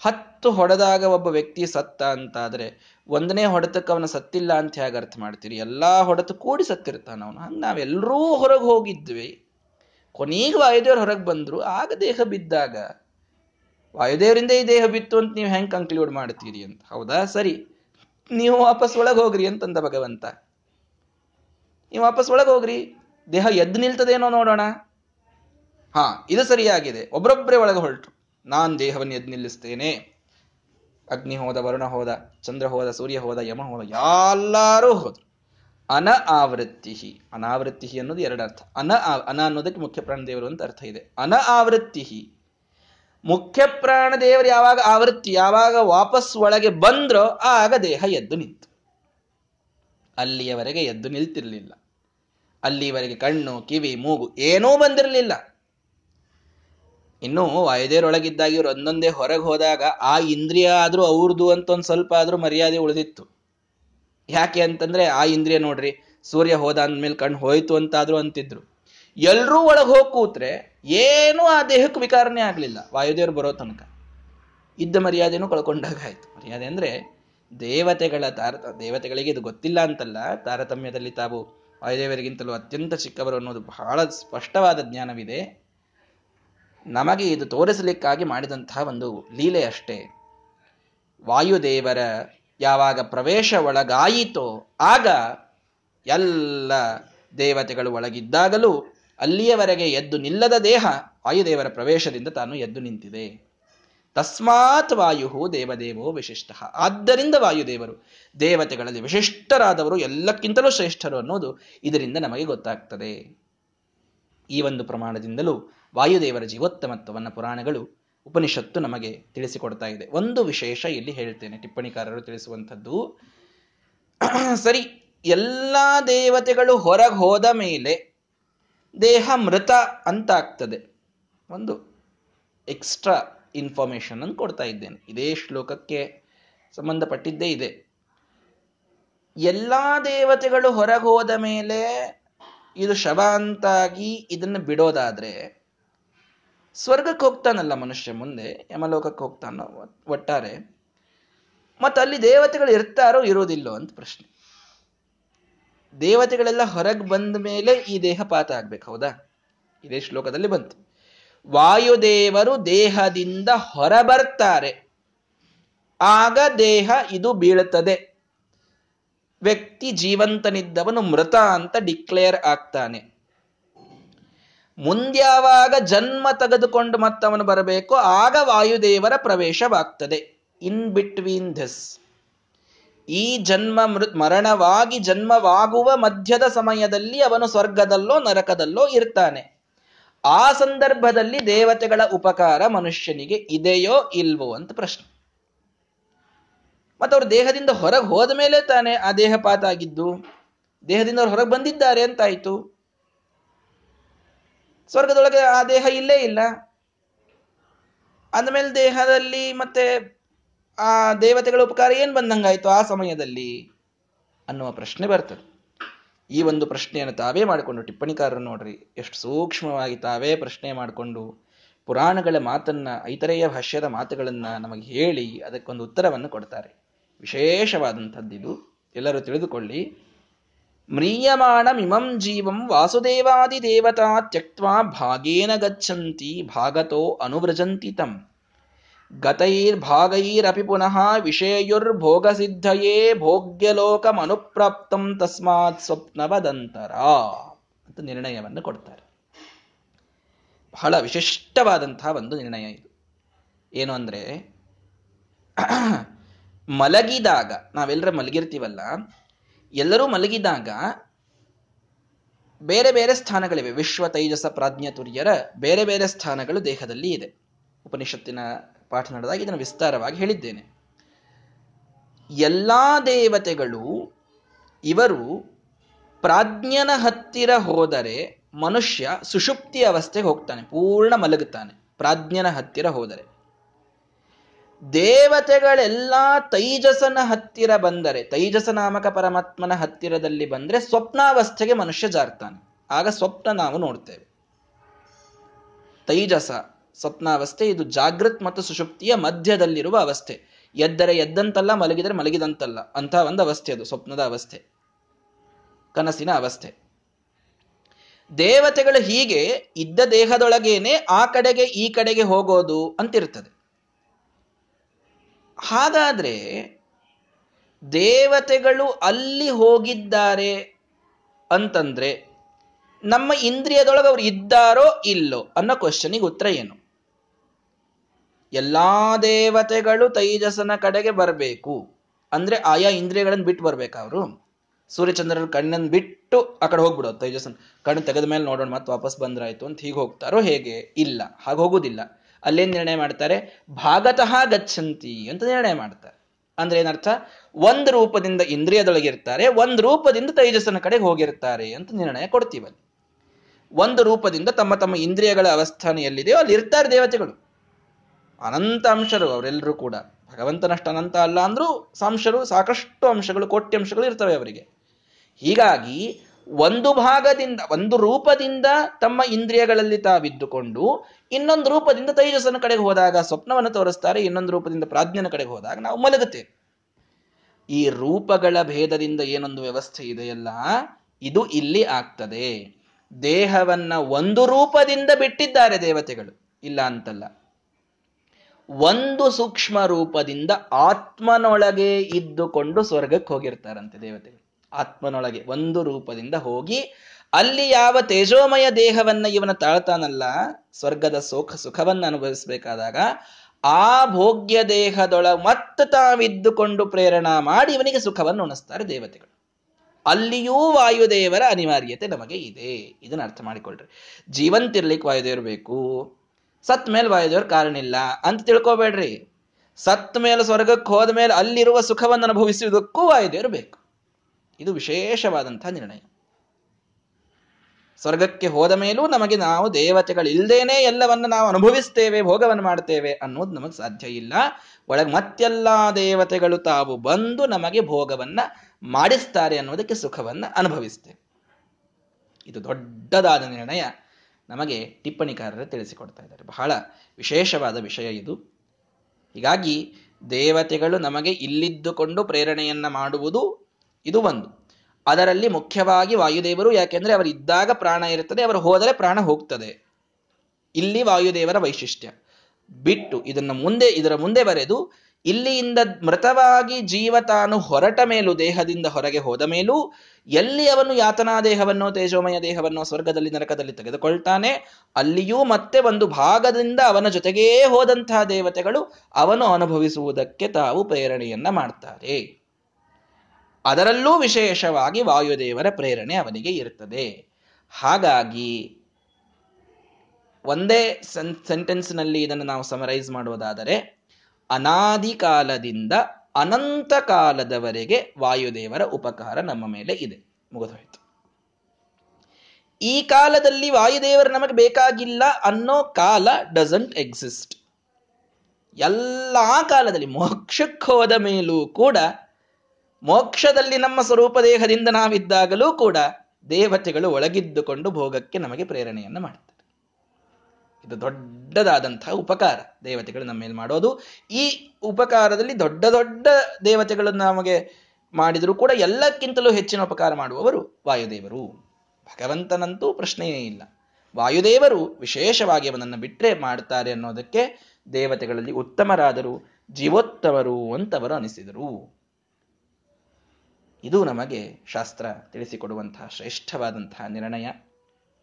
ಹತ್ತು ಹೊಡೆದಾಗ ಒಬ್ಬ ವ್ಯಕ್ತಿ ಸತ್ತ ಅಂತಾದ್ರೆ ಒಂದನೇ ಹೊಡೆತಕ್ಕೆ ಅವನ ಸತ್ತಿಲ್ಲ ಅಂತ ಹೇಗೆ ಅರ್ಥ ಮಾಡ್ತೀರಿ? ಎಲ್ಲಾ ಹೊಡೆತು ಕೂಡಿ ಸತ್ತಿರ್ತಾನ ಅವನು. ಹಂಗೆ ನಾವೆಲ್ಲರೂ ಹೊರಗೆ ಹೋಗಿದ್ವಿ. ಕೊನೆಗೆ ವಾಯುದೇವರು ಹೊರಗೆ ಬಂದ್ರು. ಆಗ ದೇಹ ಬಿದ್ದಾಗ ವಾಯುದೇವರಿಂದ ಈ ದೇಹ ಬಿತ್ತು ಅಂತ ನೀವು ಹೆಂಗೆ ಕನ್ಕ್ಲೂಡ್ ಮಾಡ್ತೀರಿ ಅಂತ? ಹೌದಾ? ಸರಿ. ನೀವು ವಾಪಸ್ ಒಳಗೆ ಹೋಗ್ರಿ ಅಂತಂದ ಭಗವಂತ. ನೀವು ವಾಪಸ್ ಒಳಗೆ ಹೋಗ್ರಿ. ದೇಹ ಎದ್ದು ನಿಲ್ತದೇನೋ ನೋಡೋಣ. ಹಾ, ಇದು ಸರಿಯಾಗಿದೆ. ಒಬ್ಬರೊಬ್ಬರೇ ಒಳಗೆ ಹೊರಟು ನಾನು ದೇಹವನ್ನು ಎದ್ದು ನಿಲ್ಲಿಸ್ತೇನೆ. ಅಗ್ನಿ ಹೋದ, ವರುಣ ಹೋದ, ಚಂದ್ರ ಹೋದ, ಸೂರ್ಯ ಹೋದ, ಯಮ ಹೋದ ಎಲ್ಲರೂ ಹೋದ್ರು. ಅನ ಆವೃತ್ತಿ ಅನಾವೃತ್ತಿ ಅನ್ನೋದು ಎರಡು ಅರ್ಥ. ಅನ ಅನ ಅನ್ನೋದಕ್ಕೆ ಮುಖ್ಯ ಪ್ರಾಣ ದೇವರು ಅಂತ ಅರ್ಥ ಇದೆ. ಅನ ಆವೃತ್ತಿ ಮುಖ್ಯ ಪ್ರಾಣ ದೇವರು ಯಾವಾಗ ಆವೃತ್ತಿ, ಯಾವಾಗ ವಾಪಸ್ ಒಳಗೆ ಬಂದ್ರೋ ಆಗ ದೇಹ ಎದ್ದು ನಿಂತು. ಅಲ್ಲಿಯವರೆಗೆ ಎದ್ದು ನಿಲ್ತಿರ್ಲಿಲ್ಲ. ಅಲ್ಲಿವರೆಗೆ ಕಣ್ಣು, ಕಿವಿ, ಮೂಗು ಏನೂ ಬಂದಿರಲಿಲ್ಲ. ಇನ್ನು ವಾಯುದೇವರೊಳಗಿದ್ದಾಗ ಇವ್ರು ಒಂದೊಂದೇ ಹೊರಗೆ ಹೋದಾಗ ಆ ಇಂದ್ರಿಯ ಆದರೂ ಅವ್ರದ್ದು ಅಂತ ಒಂದು ಸ್ವಲ್ಪ ಆದರೂ ಮರ್ಯಾದೆ ಉಳಿದಿತ್ತು. ಯಾಕೆ ಅಂತಂದ್ರೆ ಆ ಇಂದ್ರಿಯ ನೋಡ್ರಿ, ಸೂರ್ಯ ಹೋದ ಅಂದ್ಮೇಲೆ ಕಣ್ಣು ಹೋಯ್ತು ಅಂತಾದ್ರೂ ಅಂತಿದ್ರು. ಎಲ್ಲರೂ ಒಳಗೆ ಹೋಗಿ ಕೂತ್ರೆ ಏನೂ ಆ ದೇಹಕ್ಕೆ ವಿಕಾರನೇ ಆಗಲಿಲ್ಲ, ವಾಯುದೇವರು ಬರೋ ತನಕ. ಇದ್ದ ಮರ್ಯಾದೆನೂ ಕಳ್ಕೊಂಡಾಗ ಆಯ್ತು. ಮರ್ಯಾದೆ ಅಂದ್ರೆ ದೇವತೆಗಳ ತಾರ ದೇವತೆಗಳಿಗೆ ಇದು ಗೊತ್ತಿಲ್ಲ ಅಂತಲ್ಲ, ತಾರತಮ್ಯದಲ್ಲಿ ತಾವು ವಾಯುದೇವರಿಗಿಂತಲೂ ಅತ್ಯಂತ ಚಿಕ್ಕವರು ಅನ್ನೋದು ಬಹಳ ಸ್ಪಷ್ಟವಾದ ಜ್ಞಾನವಿದೆ. ನಮಗೆ ಇದು ತೋರಿಸಲಿಕ್ಕಾಗಿ ಮಾಡಿದಂತಹ ಒಂದು ಲೀಲೆ ಅಷ್ಟೇ. ವಾಯುದೇವರ ಯಾವಾಗ ಪ್ರವೇಶ ಒಳಗಾಯಿತೋ ಆಗ ಎಲ್ಲ ದೇವತೆಗಳು ಒಳಗಿದ್ದಾಗಲೂ ಅಲ್ಲಿಯವರೆಗೆ ಎದ್ದು ನಿಲ್ಲದ ದೇಹ ವಾಯುದೇವರ ಪ್ರವೇಶದಿಂದ ತಾನು ಎದ್ದು ನಿಂತಿದೆ. ತಸ್ಮಾತ್ ವಾಯು ದೇವದೇವೋ ವಿಶಿಷ್ಟ. ಆದ್ದರಿಂದ ವಾಯುದೇವರು, ದೇವತೆಗಳಲ್ಲಿ ವಿಶಿಷ್ಟರಾದವರು ಎಲ್ಲಕ್ಕಿಂತಲೂ ಶ್ರೇಷ್ಠರು ಅನ್ನೋದು ಇದರಿಂದ ನಮಗೆ ಗೊತ್ತಾಗ್ತದೆ. ಈ ಒಂದು ಪ್ರಮಾಣದಿಂದಲೂ ವಾಯುದೇವರ ಜೀವೋತ್ತಮತ್ವವನ್ನು ಪುರಾಣಗಳು ಉಪನಿಷತ್ತು ನಮಗೆ ತಿಳಿಸಿಕೊಡ್ತಾ ಇದೆ. ಒಂದು ವಿಶೇಷ ಇಲ್ಲಿ ಹೇಳ್ತೇನೆ, ಟಿಪ್ಪಣಿಕಾರರು ತಿಳಿಸುವಂಥದ್ದು. [CLEARS THROAT] ಸರಿ, ಎಲ್ಲ ದೇವತೆಗಳು ಹೊರಗೆ ಹೋದ ಮೇಲೆ ದೇಹ ಮೃತ ಅಂತಾಗ್ತದೆ. ಒಂದು ಎಕ್ಸ್ಟ್ರಾ ಇನ್ಫಾರ್ಮೇಶನ್ ಅನ್ನು ಕೊಡ್ತಾ ಇದ್ದೇನೆ. ಇದೇ ಶ್ಲೋಕಕ್ಕೆ ಸಂಬಂಧಪಟ್ಟಿದ್ದೇ ಇದೆ. ಎಲ್ಲ ದೇವತೆಗಳು ಹೊರಗೋದ ಮೇಲೆ ಇದು ಶವ ಅಂತಾಗಿ ಇದನ್ನು ಬಿಡೋದಾದ್ರೆ ಸ್ವರ್ಗಕ್ಕೆ ಹೋಗ್ತಾನಲ್ಲ ಮನುಷ್ಯ ಮುಂದೆ, ಯಮಲೋಕಕ್ಕೆ ಹೋಗ್ತಾನೋ ಒಟ್ಟಾರೆ, ಮತ್ತು ಅಲ್ಲಿ ದೇವತೆಗಳು ಇರ್ತಾರೋ ಇರೋದಿಲ್ಲೋ ಅಂತ ಪ್ರಶ್ನೆ. ದೇವತೆಗಳೆಲ್ಲ ಹೊರಗೆ ಬಂದ ಮೇಲೆ ಈ ದೇಹ ಪಾತ ಆಗ್ಬೇಕು, ಹೌದಾ? ಇದೇ ಶ್ಲೋಕದಲ್ಲಿ ಬಂತು. ವಾಯುದೇವರು ದೇಹದಿಂದ ಹೊರಬರ್ತಾರೆ. ಆಗ ದೇಹ ಇದು ಬೀಳುತ್ತದೆ. ವ್ಯಕ್ತಿ ಜೀವಂತನಿದ್ದವನು ಮೃತ ಅಂತ ಡಿಕ್ಲೇರ್ ಆಗ್ತಾನೆ. ಮುಂದ್ಯಾವಾಗ ಜನ್ಮ ತೆಗೆದುಕೊಂಡು ಮತ್ತವನು ಬರಬೇಕು, ಆಗ ವಾಯುದೇವರ ಪ್ರವೇಶವಾಗ್ತದೆ. ಇನ್ ಬಿಟ್ವೀನ್ ದಿಸ್ ಈ ಜನ್ಮ ಮೃ, ಮರಣವಾಗಿ ಜನ್ಮವಾಗುವ ಮಧ್ಯದ ಸಮಯದಲ್ಲಿ ಅವನು ಸ್ವರ್ಗದಲ್ಲೋ ನರಕದಲ್ಲೋ ಇರ್ತಾನೆ. ಆ ಸಂದರ್ಭದಲ್ಲಿ ದೇವತೆಗಳ ಉಪಕಾರ ಮನುಷ್ಯನಿಗೆ ಇದೆಯೋ ಇಲ್ವೋ ಅಂತ ಪ್ರಶ್ನೆ. ಮತ್ತವ್ರ ದೇಹದಿಂದ ಹೊರಗೆ ಹೋದ ಮೇಲೆ ತಾನೆ ಆ ದೇಹಪಾತ ಆಗಿದ್ದು, ದೇಹದಿಂದ ಅವ್ರು ಹೊರಗೆ ಬಂದಿದ್ದಾರೆ ಅಂತಾಯ್ತು. ಸ್ವರ್ಗದೊಳಗೆ ಆ ದೇಹ ಇಲ್ಲೇ ಇಲ್ಲ. ಅಂದಮೇಲೆ ದೇಹದಲ್ಲಿ ಮತ್ತೆ ಆ ದೇವತೆಗಳ ಉಪಕಾರ ಏನ್ ಬಂದಂಗಾಯ್ತು ಆ ಸಮಯದಲ್ಲಿ ಅನ್ನುವ ಪ್ರಶ್ನೆ ಬರ್ತದೆ. ಈ ಒಂದು ಪ್ರಶ್ನೆಯನ್ನು ತಾವೇ ಮಾಡಿಕೊಂಡು, ಟಿಪ್ಪಣಿಕಾರರು ನೋಡ್ರಿ, ಎಷ್ಟು ಸೂಕ್ಷ್ಮವಾಗಿ ತಾವೇ ಪ್ರಶ್ನೆ ಮಾಡಿಕೊಂಡು ಪುರಾಣಗಳ ಮಾತನ್ನ, ಐತರೆಯ ಭಾಷ್ಯದ ಮಾತುಗಳನ್ನ ನಮಗೆ ಹೇಳಿ ಅದಕ್ಕೊಂದು ಉತ್ತರವನ್ನು ಕೊಡ್ತಾರೆ. ಇದು ಎಲ್ಲರೂ ತಿಳಿದುಕೊಳ್ಳಿ. ಮ್ರೀಯಮಾಣಮಿಮಂ ಜೀವಂ ವಾಸುದೇವಾದಿ ದೇವತಾ ತ್ಯಕ್ವಾ ಭಾಗೇನ ಗಚ್ಚಂತಿ ಭಾಗತೋ ಅನುವ್ರಜಂತಿ ತಂ ಗತೈರ್ಭಾಗೈರಪಿ ಪುನಃ ವಿಷೇಯುರ್ಭೋಗಸಿದ್ಧಯೇ ಭೋಗ್ಯಲೋಕಮನುಪ್ರಾಪ್ತಂ ತಸ್ಮಾತ್ ಸ್ವಪ್ನವದಂತರ ಅಂತ ನಿರ್ಣಯವನ್ನು ಕೊಡ್ತಾರೆ. ಬಹಳ ವಿಶಿಷ್ಟವಾದಂತಹ ಒಂದು ನಿರ್ಣಯ ಇದು. ಏನು ಅಂದರೆ, ಮಲಗಿದಾಗ ನಾವೆಲ್ಲರ ಮಲಗಿರ್ತೀವಲ್ಲ, ಎಲ್ಲರೂ ಮಲಗಿದಾಗ ಬೇರೆ ಬೇರೆ ಸ್ಥಾನಗಳಿವೆ. ವಿಶ್ವ ತೈಜಸ ಪ್ರಾಜ್ಞತುರ್ಯರ ಬೇರೆ ಬೇರೆ ಸ್ಥಾನಗಳು ದೇಹದಲ್ಲಿ ಇದೆ. ಉಪನಿಷತ್ತಿನ ಪಾಠ ನಡೆದಾಗ ಇದನ್ನು ವಿಸ್ತಾರವಾಗಿ ಹೇಳಿದ್ದೇನೆ. ಎಲ್ಲ ದೇವತೆಗಳು ಇವರು ಪ್ರಾಜ್ಞನ ಹತ್ತಿರ ಹೋದರೆ ಮನುಷ್ಯ ಸುಷುಪ್ತಿ ಅವಸ್ಥೆಗೆ ಹೋಗ್ತಾನೆ, ಪೂರ್ಣ ಮಲಗುತ್ತಾನೆ, ಪ್ರಾಜ್ಞನ ಹತ್ತಿರ ಹೋದರೆ. ದೇವತೆಗಳೆಲ್ಲ ತೈಜಸನ ಹತ್ತಿರ ಬಂದರೆ, ತೈಜಸ ನಾಮಕ ಪರಮಾತ್ಮನ ಹತ್ತಿರದಲ್ಲಿ ಬಂದ್ರೆ ಸ್ವಪ್ನಾವಸ್ಥೆಗೆ ಮನುಷ್ಯ ಜಾರ್ತಾನೆ. ಆಗ ಸ್ವಪ್ನ ನಾವು ನೋಡ್ತೇವೆ. ತೈಜಸ ಸ್ವಪ್ನಾವಸ್ಥೆ ಇದು ಜಾಗೃತ್ ಮತ್ತು ಸುಷುಪ್ತಿಯ ಮಧ್ಯದಲ್ಲಿರುವ ಅವಸ್ಥೆ. ಎದ್ದರೆ ಎದ್ದಂತಲ್ಲ, ಮಲಗಿದರೆ ಮಲಗಿದಂತಲ್ಲ. ಅಂತ ಒಂದು ಅವಸ್ಥೆ ಅದು, ಸ್ವಪ್ನದ ಅವಸ್ಥೆ. ಕನಸಿನ ಅವಸ್ಥೆ. ದೇವತೆಗಳು ಹೀಗೆ ಇದ್ದ ದೇಹದೊಳಗೇನೆ ಆ ಕಡೆಗೆ ಈ ಕಡೆಗೆ ಹೋಗೋದು ಅಂತಿರ್ತದೆ. ಹಾಗಾದ್ರೆ ದೇವತೆಗಳು ಅಲ್ಲಿ ಹೋಗಿದ್ದಾರೆ ಅಂತಂದ್ರೆ ನಮ್ಮ ಇಂದ್ರಿಯದೊಳಗೆ ಅವ್ರು ಇದ್ದಾರೋ ಇಲ್ಲೋ ಅನ್ನೋ ಕ್ವಶನಿಗೆ ಉತ್ತರ ಏನು? ಎಲ್ಲಾ ದೇವತೆಗಳು ತೈಜಸನ ಕಡೆಗೆ ಬರಬೇಕು. ಅಂದ್ರೆ ಆಯಾ ಇಂದ್ರಿಯಗಳನ್ನು ಬಿಟ್ಟು ಬರ್ಬೇಕು ಅವರು. ಸೂರ್ಯಚಂದ್ರನ ಕಣ್ಣನ್ನು ಬಿಟ್ಟು ಆ ಕಡೆ ಹೋಗ್ಬಿಡೋದು ತೈಜಸ್ಸನ್ ಕಣ್ಣು ತೆಗೆದ ಮೇಲೆ ನೋಡೋಣ ಮತ್ತೆ ವಾಪಸ್ ಬಂದ್ರಾಯ್ತು ಅಂತ ಹೀಗೆ ಹೋಗ್ತಾರೋ ಹೇಗೆ? ಇಲ್ಲ. ಹಾಗೆ ಹೋಗುದಿಲ್ಲ. ಅಲ್ಲೇನ್ ನಿರ್ಣಯ ಮಾಡ್ತಾರೆ? ಭಾಗತಃ ಗಚ್ಚಂತಿ ಅಂತ ನಿರ್ಣಯ ಮಾಡ್ತಾರೆ. ಅಂದ್ರೆ ಏನರ್ಥ? ಒಂದು ರೂಪದಿಂದ ಇಂದ್ರಿಯದೊಳಗಿರ್ತಾರೆ, ಒಂದು ರೂಪದಿಂದ ತೈಜಸ್ಸನ ಕಡೆಗೆ ಹೋಗಿರ್ತಾರೆ ಅಂತ ನಿರ್ಣಯ ಕೊಡ್ತೀವಲ್ಲಿ. ಒಂದು ರೂಪದಿಂದ ತಮ್ಮ ತಮ್ಮ ಇಂದ್ರಿಯಗಳ ಅವಸ್ಥಾನ ಎಲ್ಲಿದೆಯೋ ಅಲ್ಲಿ ಇರ್ತಾರೆ ದೇವತೆಗಳು. ಅನಂತ ಅಂಶರು ಅವರೆಲ್ಲರೂ ಕೂಡ. ಭಗವಂತನಷ್ಟು ಅನಂತ ಅಲ್ಲ ಅಂದ್ರೂ ಸಾಂಶರು ಸಾಕಷ್ಟು ಅಂಶಗಳು, ಕೋಟ್ಯ ಅಂಶಗಳು ಇರ್ತವೆ ಅವರಿಗೆ. ಹೀಗಾಗಿ ಒಂದು ಭಾಗದಿಂದ, ಒಂದು ರೂಪದಿಂದ ತಮ್ಮ ಇಂದ್ರಿಯಗಳಲ್ಲಿ ತಾವಿದ್ದುಕೊಂಡು ಇನ್ನೊಂದು ರೂಪದಿಂದ ತೈಜಸ್ಸನ ಕಡೆಗೆ ಹೋದಾಗ, ಸ್ವಪ್ನವನ್ನು ತೋರಿಸ್ತಾರೆ, ಇನ್ನೊಂದು ರೂಪದಿಂದ ಪ್ರಾಜ್ಞನ ಕಡೆಗೆ ಹೋದಾಗ ನಾವು ಮಲಗುತ್ತೇವೆ. ಈ ರೂಪಗಳ ಭೇದದಿಂದ ಏನೊಂದು ವ್ಯವಸ್ಥೆ ಇದೆಯಲ್ಲ? ಇದು ಇಲ್ಲಿ ಆಗ್ತದೆ. ದೇಹವನ್ನ ಒಂದು ರೂಪದಿಂದ ಬಿಟ್ಟಿದ್ದಾರೆ ದೇವತೆಗಳು. ಇಲ್ಲ ಅಂತಲ್ಲ. ಒಂದು ಸೂಕ್ಷ್ಮ ರೂಪದಿಂದ ಆತ್ಮನೊಳಗೆ ಇದ್ದುಕೊಂಡು ಸ್ವರ್ಗಕ್ಕೆ ಹೋಗಿರ್ತಾರಂತೆ ದೇವತೆಗಳು ಆತ್ಮನೊಳಗೆ ಒಂದು ರೂಪದಿಂದ ಹೋಗಿ ಅಲ್ಲಿ ಯಾವ ತೇಜೋಮಯ ದೇಹವನ್ನ ಇವನ ತಾಳ್ತಾನಲ್ಲ, ಸ್ವರ್ಗದ ಸುಖ ಸುಖವನ್ನು ಅನುಭವಿಸಬೇಕಾದಾಗ ಆ ಭೋಗ್ಯ ದೇಹದೊಳ ಮತ್ತೆ ತಾವಿದ್ದುಕೊಂಡು ಪ್ರೇರಣಾ ಮಾಡಿ ಇವನಿಗೆ ಸುಖವನ್ನು ಉಣಿಸ್ತಾರೆ ದೇವತೆಗಳು. ಅಲ್ಲಿಯೂ ವಾಯುದೇವರ ಅನಿವಾರ್ಯತೆ ನಮಗೆ ಇದೆ. ಇದನ್ನ ಅರ್ಥ ಮಾಡಿಕೊಳ್ಳ್ರಿ ಜೀವಂತಿರ್ಲಿಕ್ಕೆ ವಾಯುದೇವರು ಬೇಕು ಸತ್ ಮೇಲೆ ವಾಯುದೇವರು ಕಾರಣ ಇಲ್ಲ ಅಂತ ತಿಳ್ಕೊಬೇಡ್ರಿ. ಸತ್ ಮೇಲೆ ಸ್ವರ್ಗಕ್ಕೆ ಹೋದ ಮೇಲೆ ಅಲ್ಲಿರುವ ಸುಖವನ್ನು ಅನುಭವಿಸುವುದಕ್ಕೂ ವಾಯುದೇವರು ಬೇಕು ಇದು ವಿಶೇಷವಾದಂತಹ ನಿರ್ಣಯ. ಸ್ವರ್ಗಕ್ಕೆ ಹೋದ ಮೇಲೂ ನಮಗೆ ನಾವು ದೇವತೆಗಳಿಲ್ಲದೇನೆ ಎಲ್ಲವನ್ನು ನಾವು ಅನುಭವಿಸ್ತೇವೆ, ಭೋಗವನ್ನು ಮಾಡ್ತೇವೆ ಅನ್ನೋದು ನಮಗೆ ಸಾಧ್ಯ ಇಲ್ಲ. ಒಳಗೆ ಮತ್ತೆಲ್ಲ ದೇವತೆಗಳು ತಾವು ಬಂದು ನಮಗೆ ಭೋಗವನ್ನ ಮಾಡಿಸ್ತಾರೆ ಅನ್ನೋದಕ್ಕೆ ಸುಖವನ್ನು ಅನುಭವಿಸ್ತೇವೆ. ಇದು ದೊಡ್ಡದಾದ ನಿರ್ಣಯ. ನಮಗೆ ಟಿಪ್ಪಣಿಕಾರರು ತಿಳಿಸಿಕೊಡ್ತಾ ಇದ್ದಾರೆ. ಬಹಳ ವಿಶೇಷವಾದ ವಿಷಯ ಇದು. ಹೀಗಾಗಿ ದೇವತೆಗಳು ನಮಗೆ ಇಲ್ಲಿದ್ದುಕೊಂಡು ಪ್ರೇರಣೆಯನ್ನ ಮಾಡುವುದು ಇದು ಒಂದು. ಅದರಲ್ಲಿ ಮುಖ್ಯವಾಗಿ ವಾಯುದೇವರು ಯಾಕೆಂದ್ರೆ ಅವರು ಇದ್ದಾಗ ಪ್ರಾಣ ಇರುತ್ತದೆ, ಅವರು ಹೋದರೆ ಪ್ರಾಣ ಹೋಗ್ತದೆ. ಇಲ್ಲಿ ವಾಯುದೇವರ ವೈಶಿಷ್ಟ್ಯ. ಬಿಟ್ಟು ಇದನ್ನು ಮುಂದೆ, ಇದರ ಮುಂದೆ ಬರೆದು ಇಲ್ಲಿಯಿಂದ ಮೃತವಾಗಿ ಜೀವ ತಾನು ಹೊರಟ ಮೇಲೂ, ದೇಹದಿಂದ ಹೊರಗೆ ಹೋದ ಮೇಲೂ, ಎಲ್ಲಿ ಅವನು ಯಾತನಾ ದೇಹವನ್ನು, ತೇಜೋಮಯ ದೇಹವನ್ನು, ಸ್ವರ್ಗದಲ್ಲಿ, ನರಕದಲ್ಲಿ ತೆಗೆದುಕೊಳ್ತಾನೆ, ಅಲ್ಲಿಯೂ ಮತ್ತೆ ಒಂದು ಭಾಗದಿಂದ ಅವನ ಜೊತೆಗೇ ಹೋದಂತಹ ದೇವತೆಗಳು ಅವನು ಅನುಭವಿಸುವುದಕ್ಕೆ ತಾವು ಪ್ರೇರಣೆಯನ್ನ ಮಾಡ್ತಾರೆ. ಅದರಲ್ಲೂ ವಿಶೇಷವಾಗಿ ವಾಯುದೇವರ ಪ್ರೇರಣೆ ಅವನಿಗೆ ಇರುತ್ತದೆ ಹಾಗಾಗಿ, ಒಂದೇ ಸೆನ್ ಸೆಂಟೆನ್ಸ್ನಲ್ಲಿ ಇದನ್ನು ನಾವು ಸಮರೈಸ್ ಮಾಡುವುದಾದರೆ ಅನಾದಿ ಕಾಲದಿಂದ ಅನಂತ ಕಾಲದವರೆಗೆ ವಾಯುದೇವರ ಉಪಕಾರ ನಮ್ಮ ಮೇಲೆ ಇದೆ. ಮುಗಿದೋಯ್ತು. ಈ ಕಾಲದಲ್ಲಿ ವಾಯುದೇವರು ನಮಗೆ ಬೇಕಾಗಿಲ್ಲ ಅನ್ನೋ ಕಾಲ ಡಸಂಟ್ ಎಕ್ಸಿಸ್ಟ್ ಎಲ್ಲ ಕಾಲದಲ್ಲಿ ಮೋಕ್ಷಕ್ಕೆ ಹೋದ ಮೇಲೂ ಕೂಡ, ಮೋಕ್ಷದಲ್ಲಿ ನಮ್ಮ ಸ್ವರೂಪ ದೇಹದಿಂದ ನಾವಿದ್ದಾಗಲೂ ಕೂಡ ದೇವತೆಗಳು ಒಳಗಿದ್ದುಕೊಂಡು ಭೋಗಕ್ಕೆ ನಮಗೆ ಪ್ರೇರಣೆಯನ್ನು ಮಾಡ್ತಾರೆ. ಇದು ದೊಡ್ಡದಾದಂತಹ ಉಪಕಾರ ದೇವತೆಗಳು ನಮ್ಮ ಮೇಲೆ ಮಾಡೋದು. ಈ ಉಪಕಾರದಲ್ಲಿ ದೊಡ್ಡ ದೊಡ್ಡ ದೇವತೆಗಳು ನಮಗೆ ಮಾಡಿದರೂ ಕೂಡ ಎಲ್ಲಕ್ಕಿಂತಲೂ ಹೆಚ್ಚಿನ ಉಪಕಾರ ಮಾಡುವವರು ವಾಯುದೇವರು. ಭಗವಂತನಂತೂ ಪ್ರಶ್ನೆಯೇ ಇಲ್ಲ. ವಾಯುದೇವರು ವಿಶೇಷವಾಗಿ ಅವನನ್ನು ಬಿಟ್ಟರೆ ಮಾಡ್ತಾರೆ ಅನ್ನೋದಕ್ಕೆ ದೇವತೆಗಳಲ್ಲಿ ಉತ್ತಮರಾದರು ಜೀವೋತ್ತವರು ಅಂತವರು ಅನಿಸಿದರು. ಇದು ನಮಗೆ ಶಾಸ್ತ್ರ ತಿಳಿಸಿಕೊಡುವಂತಹ ಶ್ರೇಷ್ಠವಾದಂತಹ ನಿರ್ಣಯ.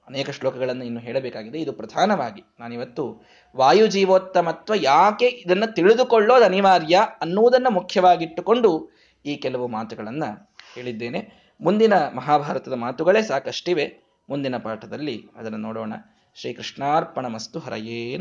ಅನೇಕ ಶ್ಲೋಕಗಳನ್ನು ಇನ್ನು ಹೇಳಬೇಕಾಗಿದೆ. ಇದು ಪ್ರಧಾನವಾಗಿ ನಾನಿವತ್ತು ವಾಯು ಜೀವೋತ್ತಮತ್ವ ಯಾಕೆ ಇದನ್ನು ತಿಳಿದುಕೊಳ್ಳೋದು ಅನಿವಾರ್ಯ ಅನ್ನುವುದನ್ನು ಮುಖ್ಯವಾಗಿಟ್ಟುಕೊಂಡು ಈ ಕೆಲವು ಮಾತುಗಳನ್ನು ಹೇಳಿದ್ದೇನೆ. ಮುಂದಿನ ಮಹಾಭಾರತದ ಮಾತುಗಳೇ ಸಾಕಷ್ಟಿವೆ. ಮುಂದಿನ ಪಾಠದಲ್ಲಿ ಅದನ್ನು ನೋಡೋಣ. ಶ್ರೀಕೃಷ್ಣಾರ್ಪಣ ಮಸ್ತು ಹರಯೇ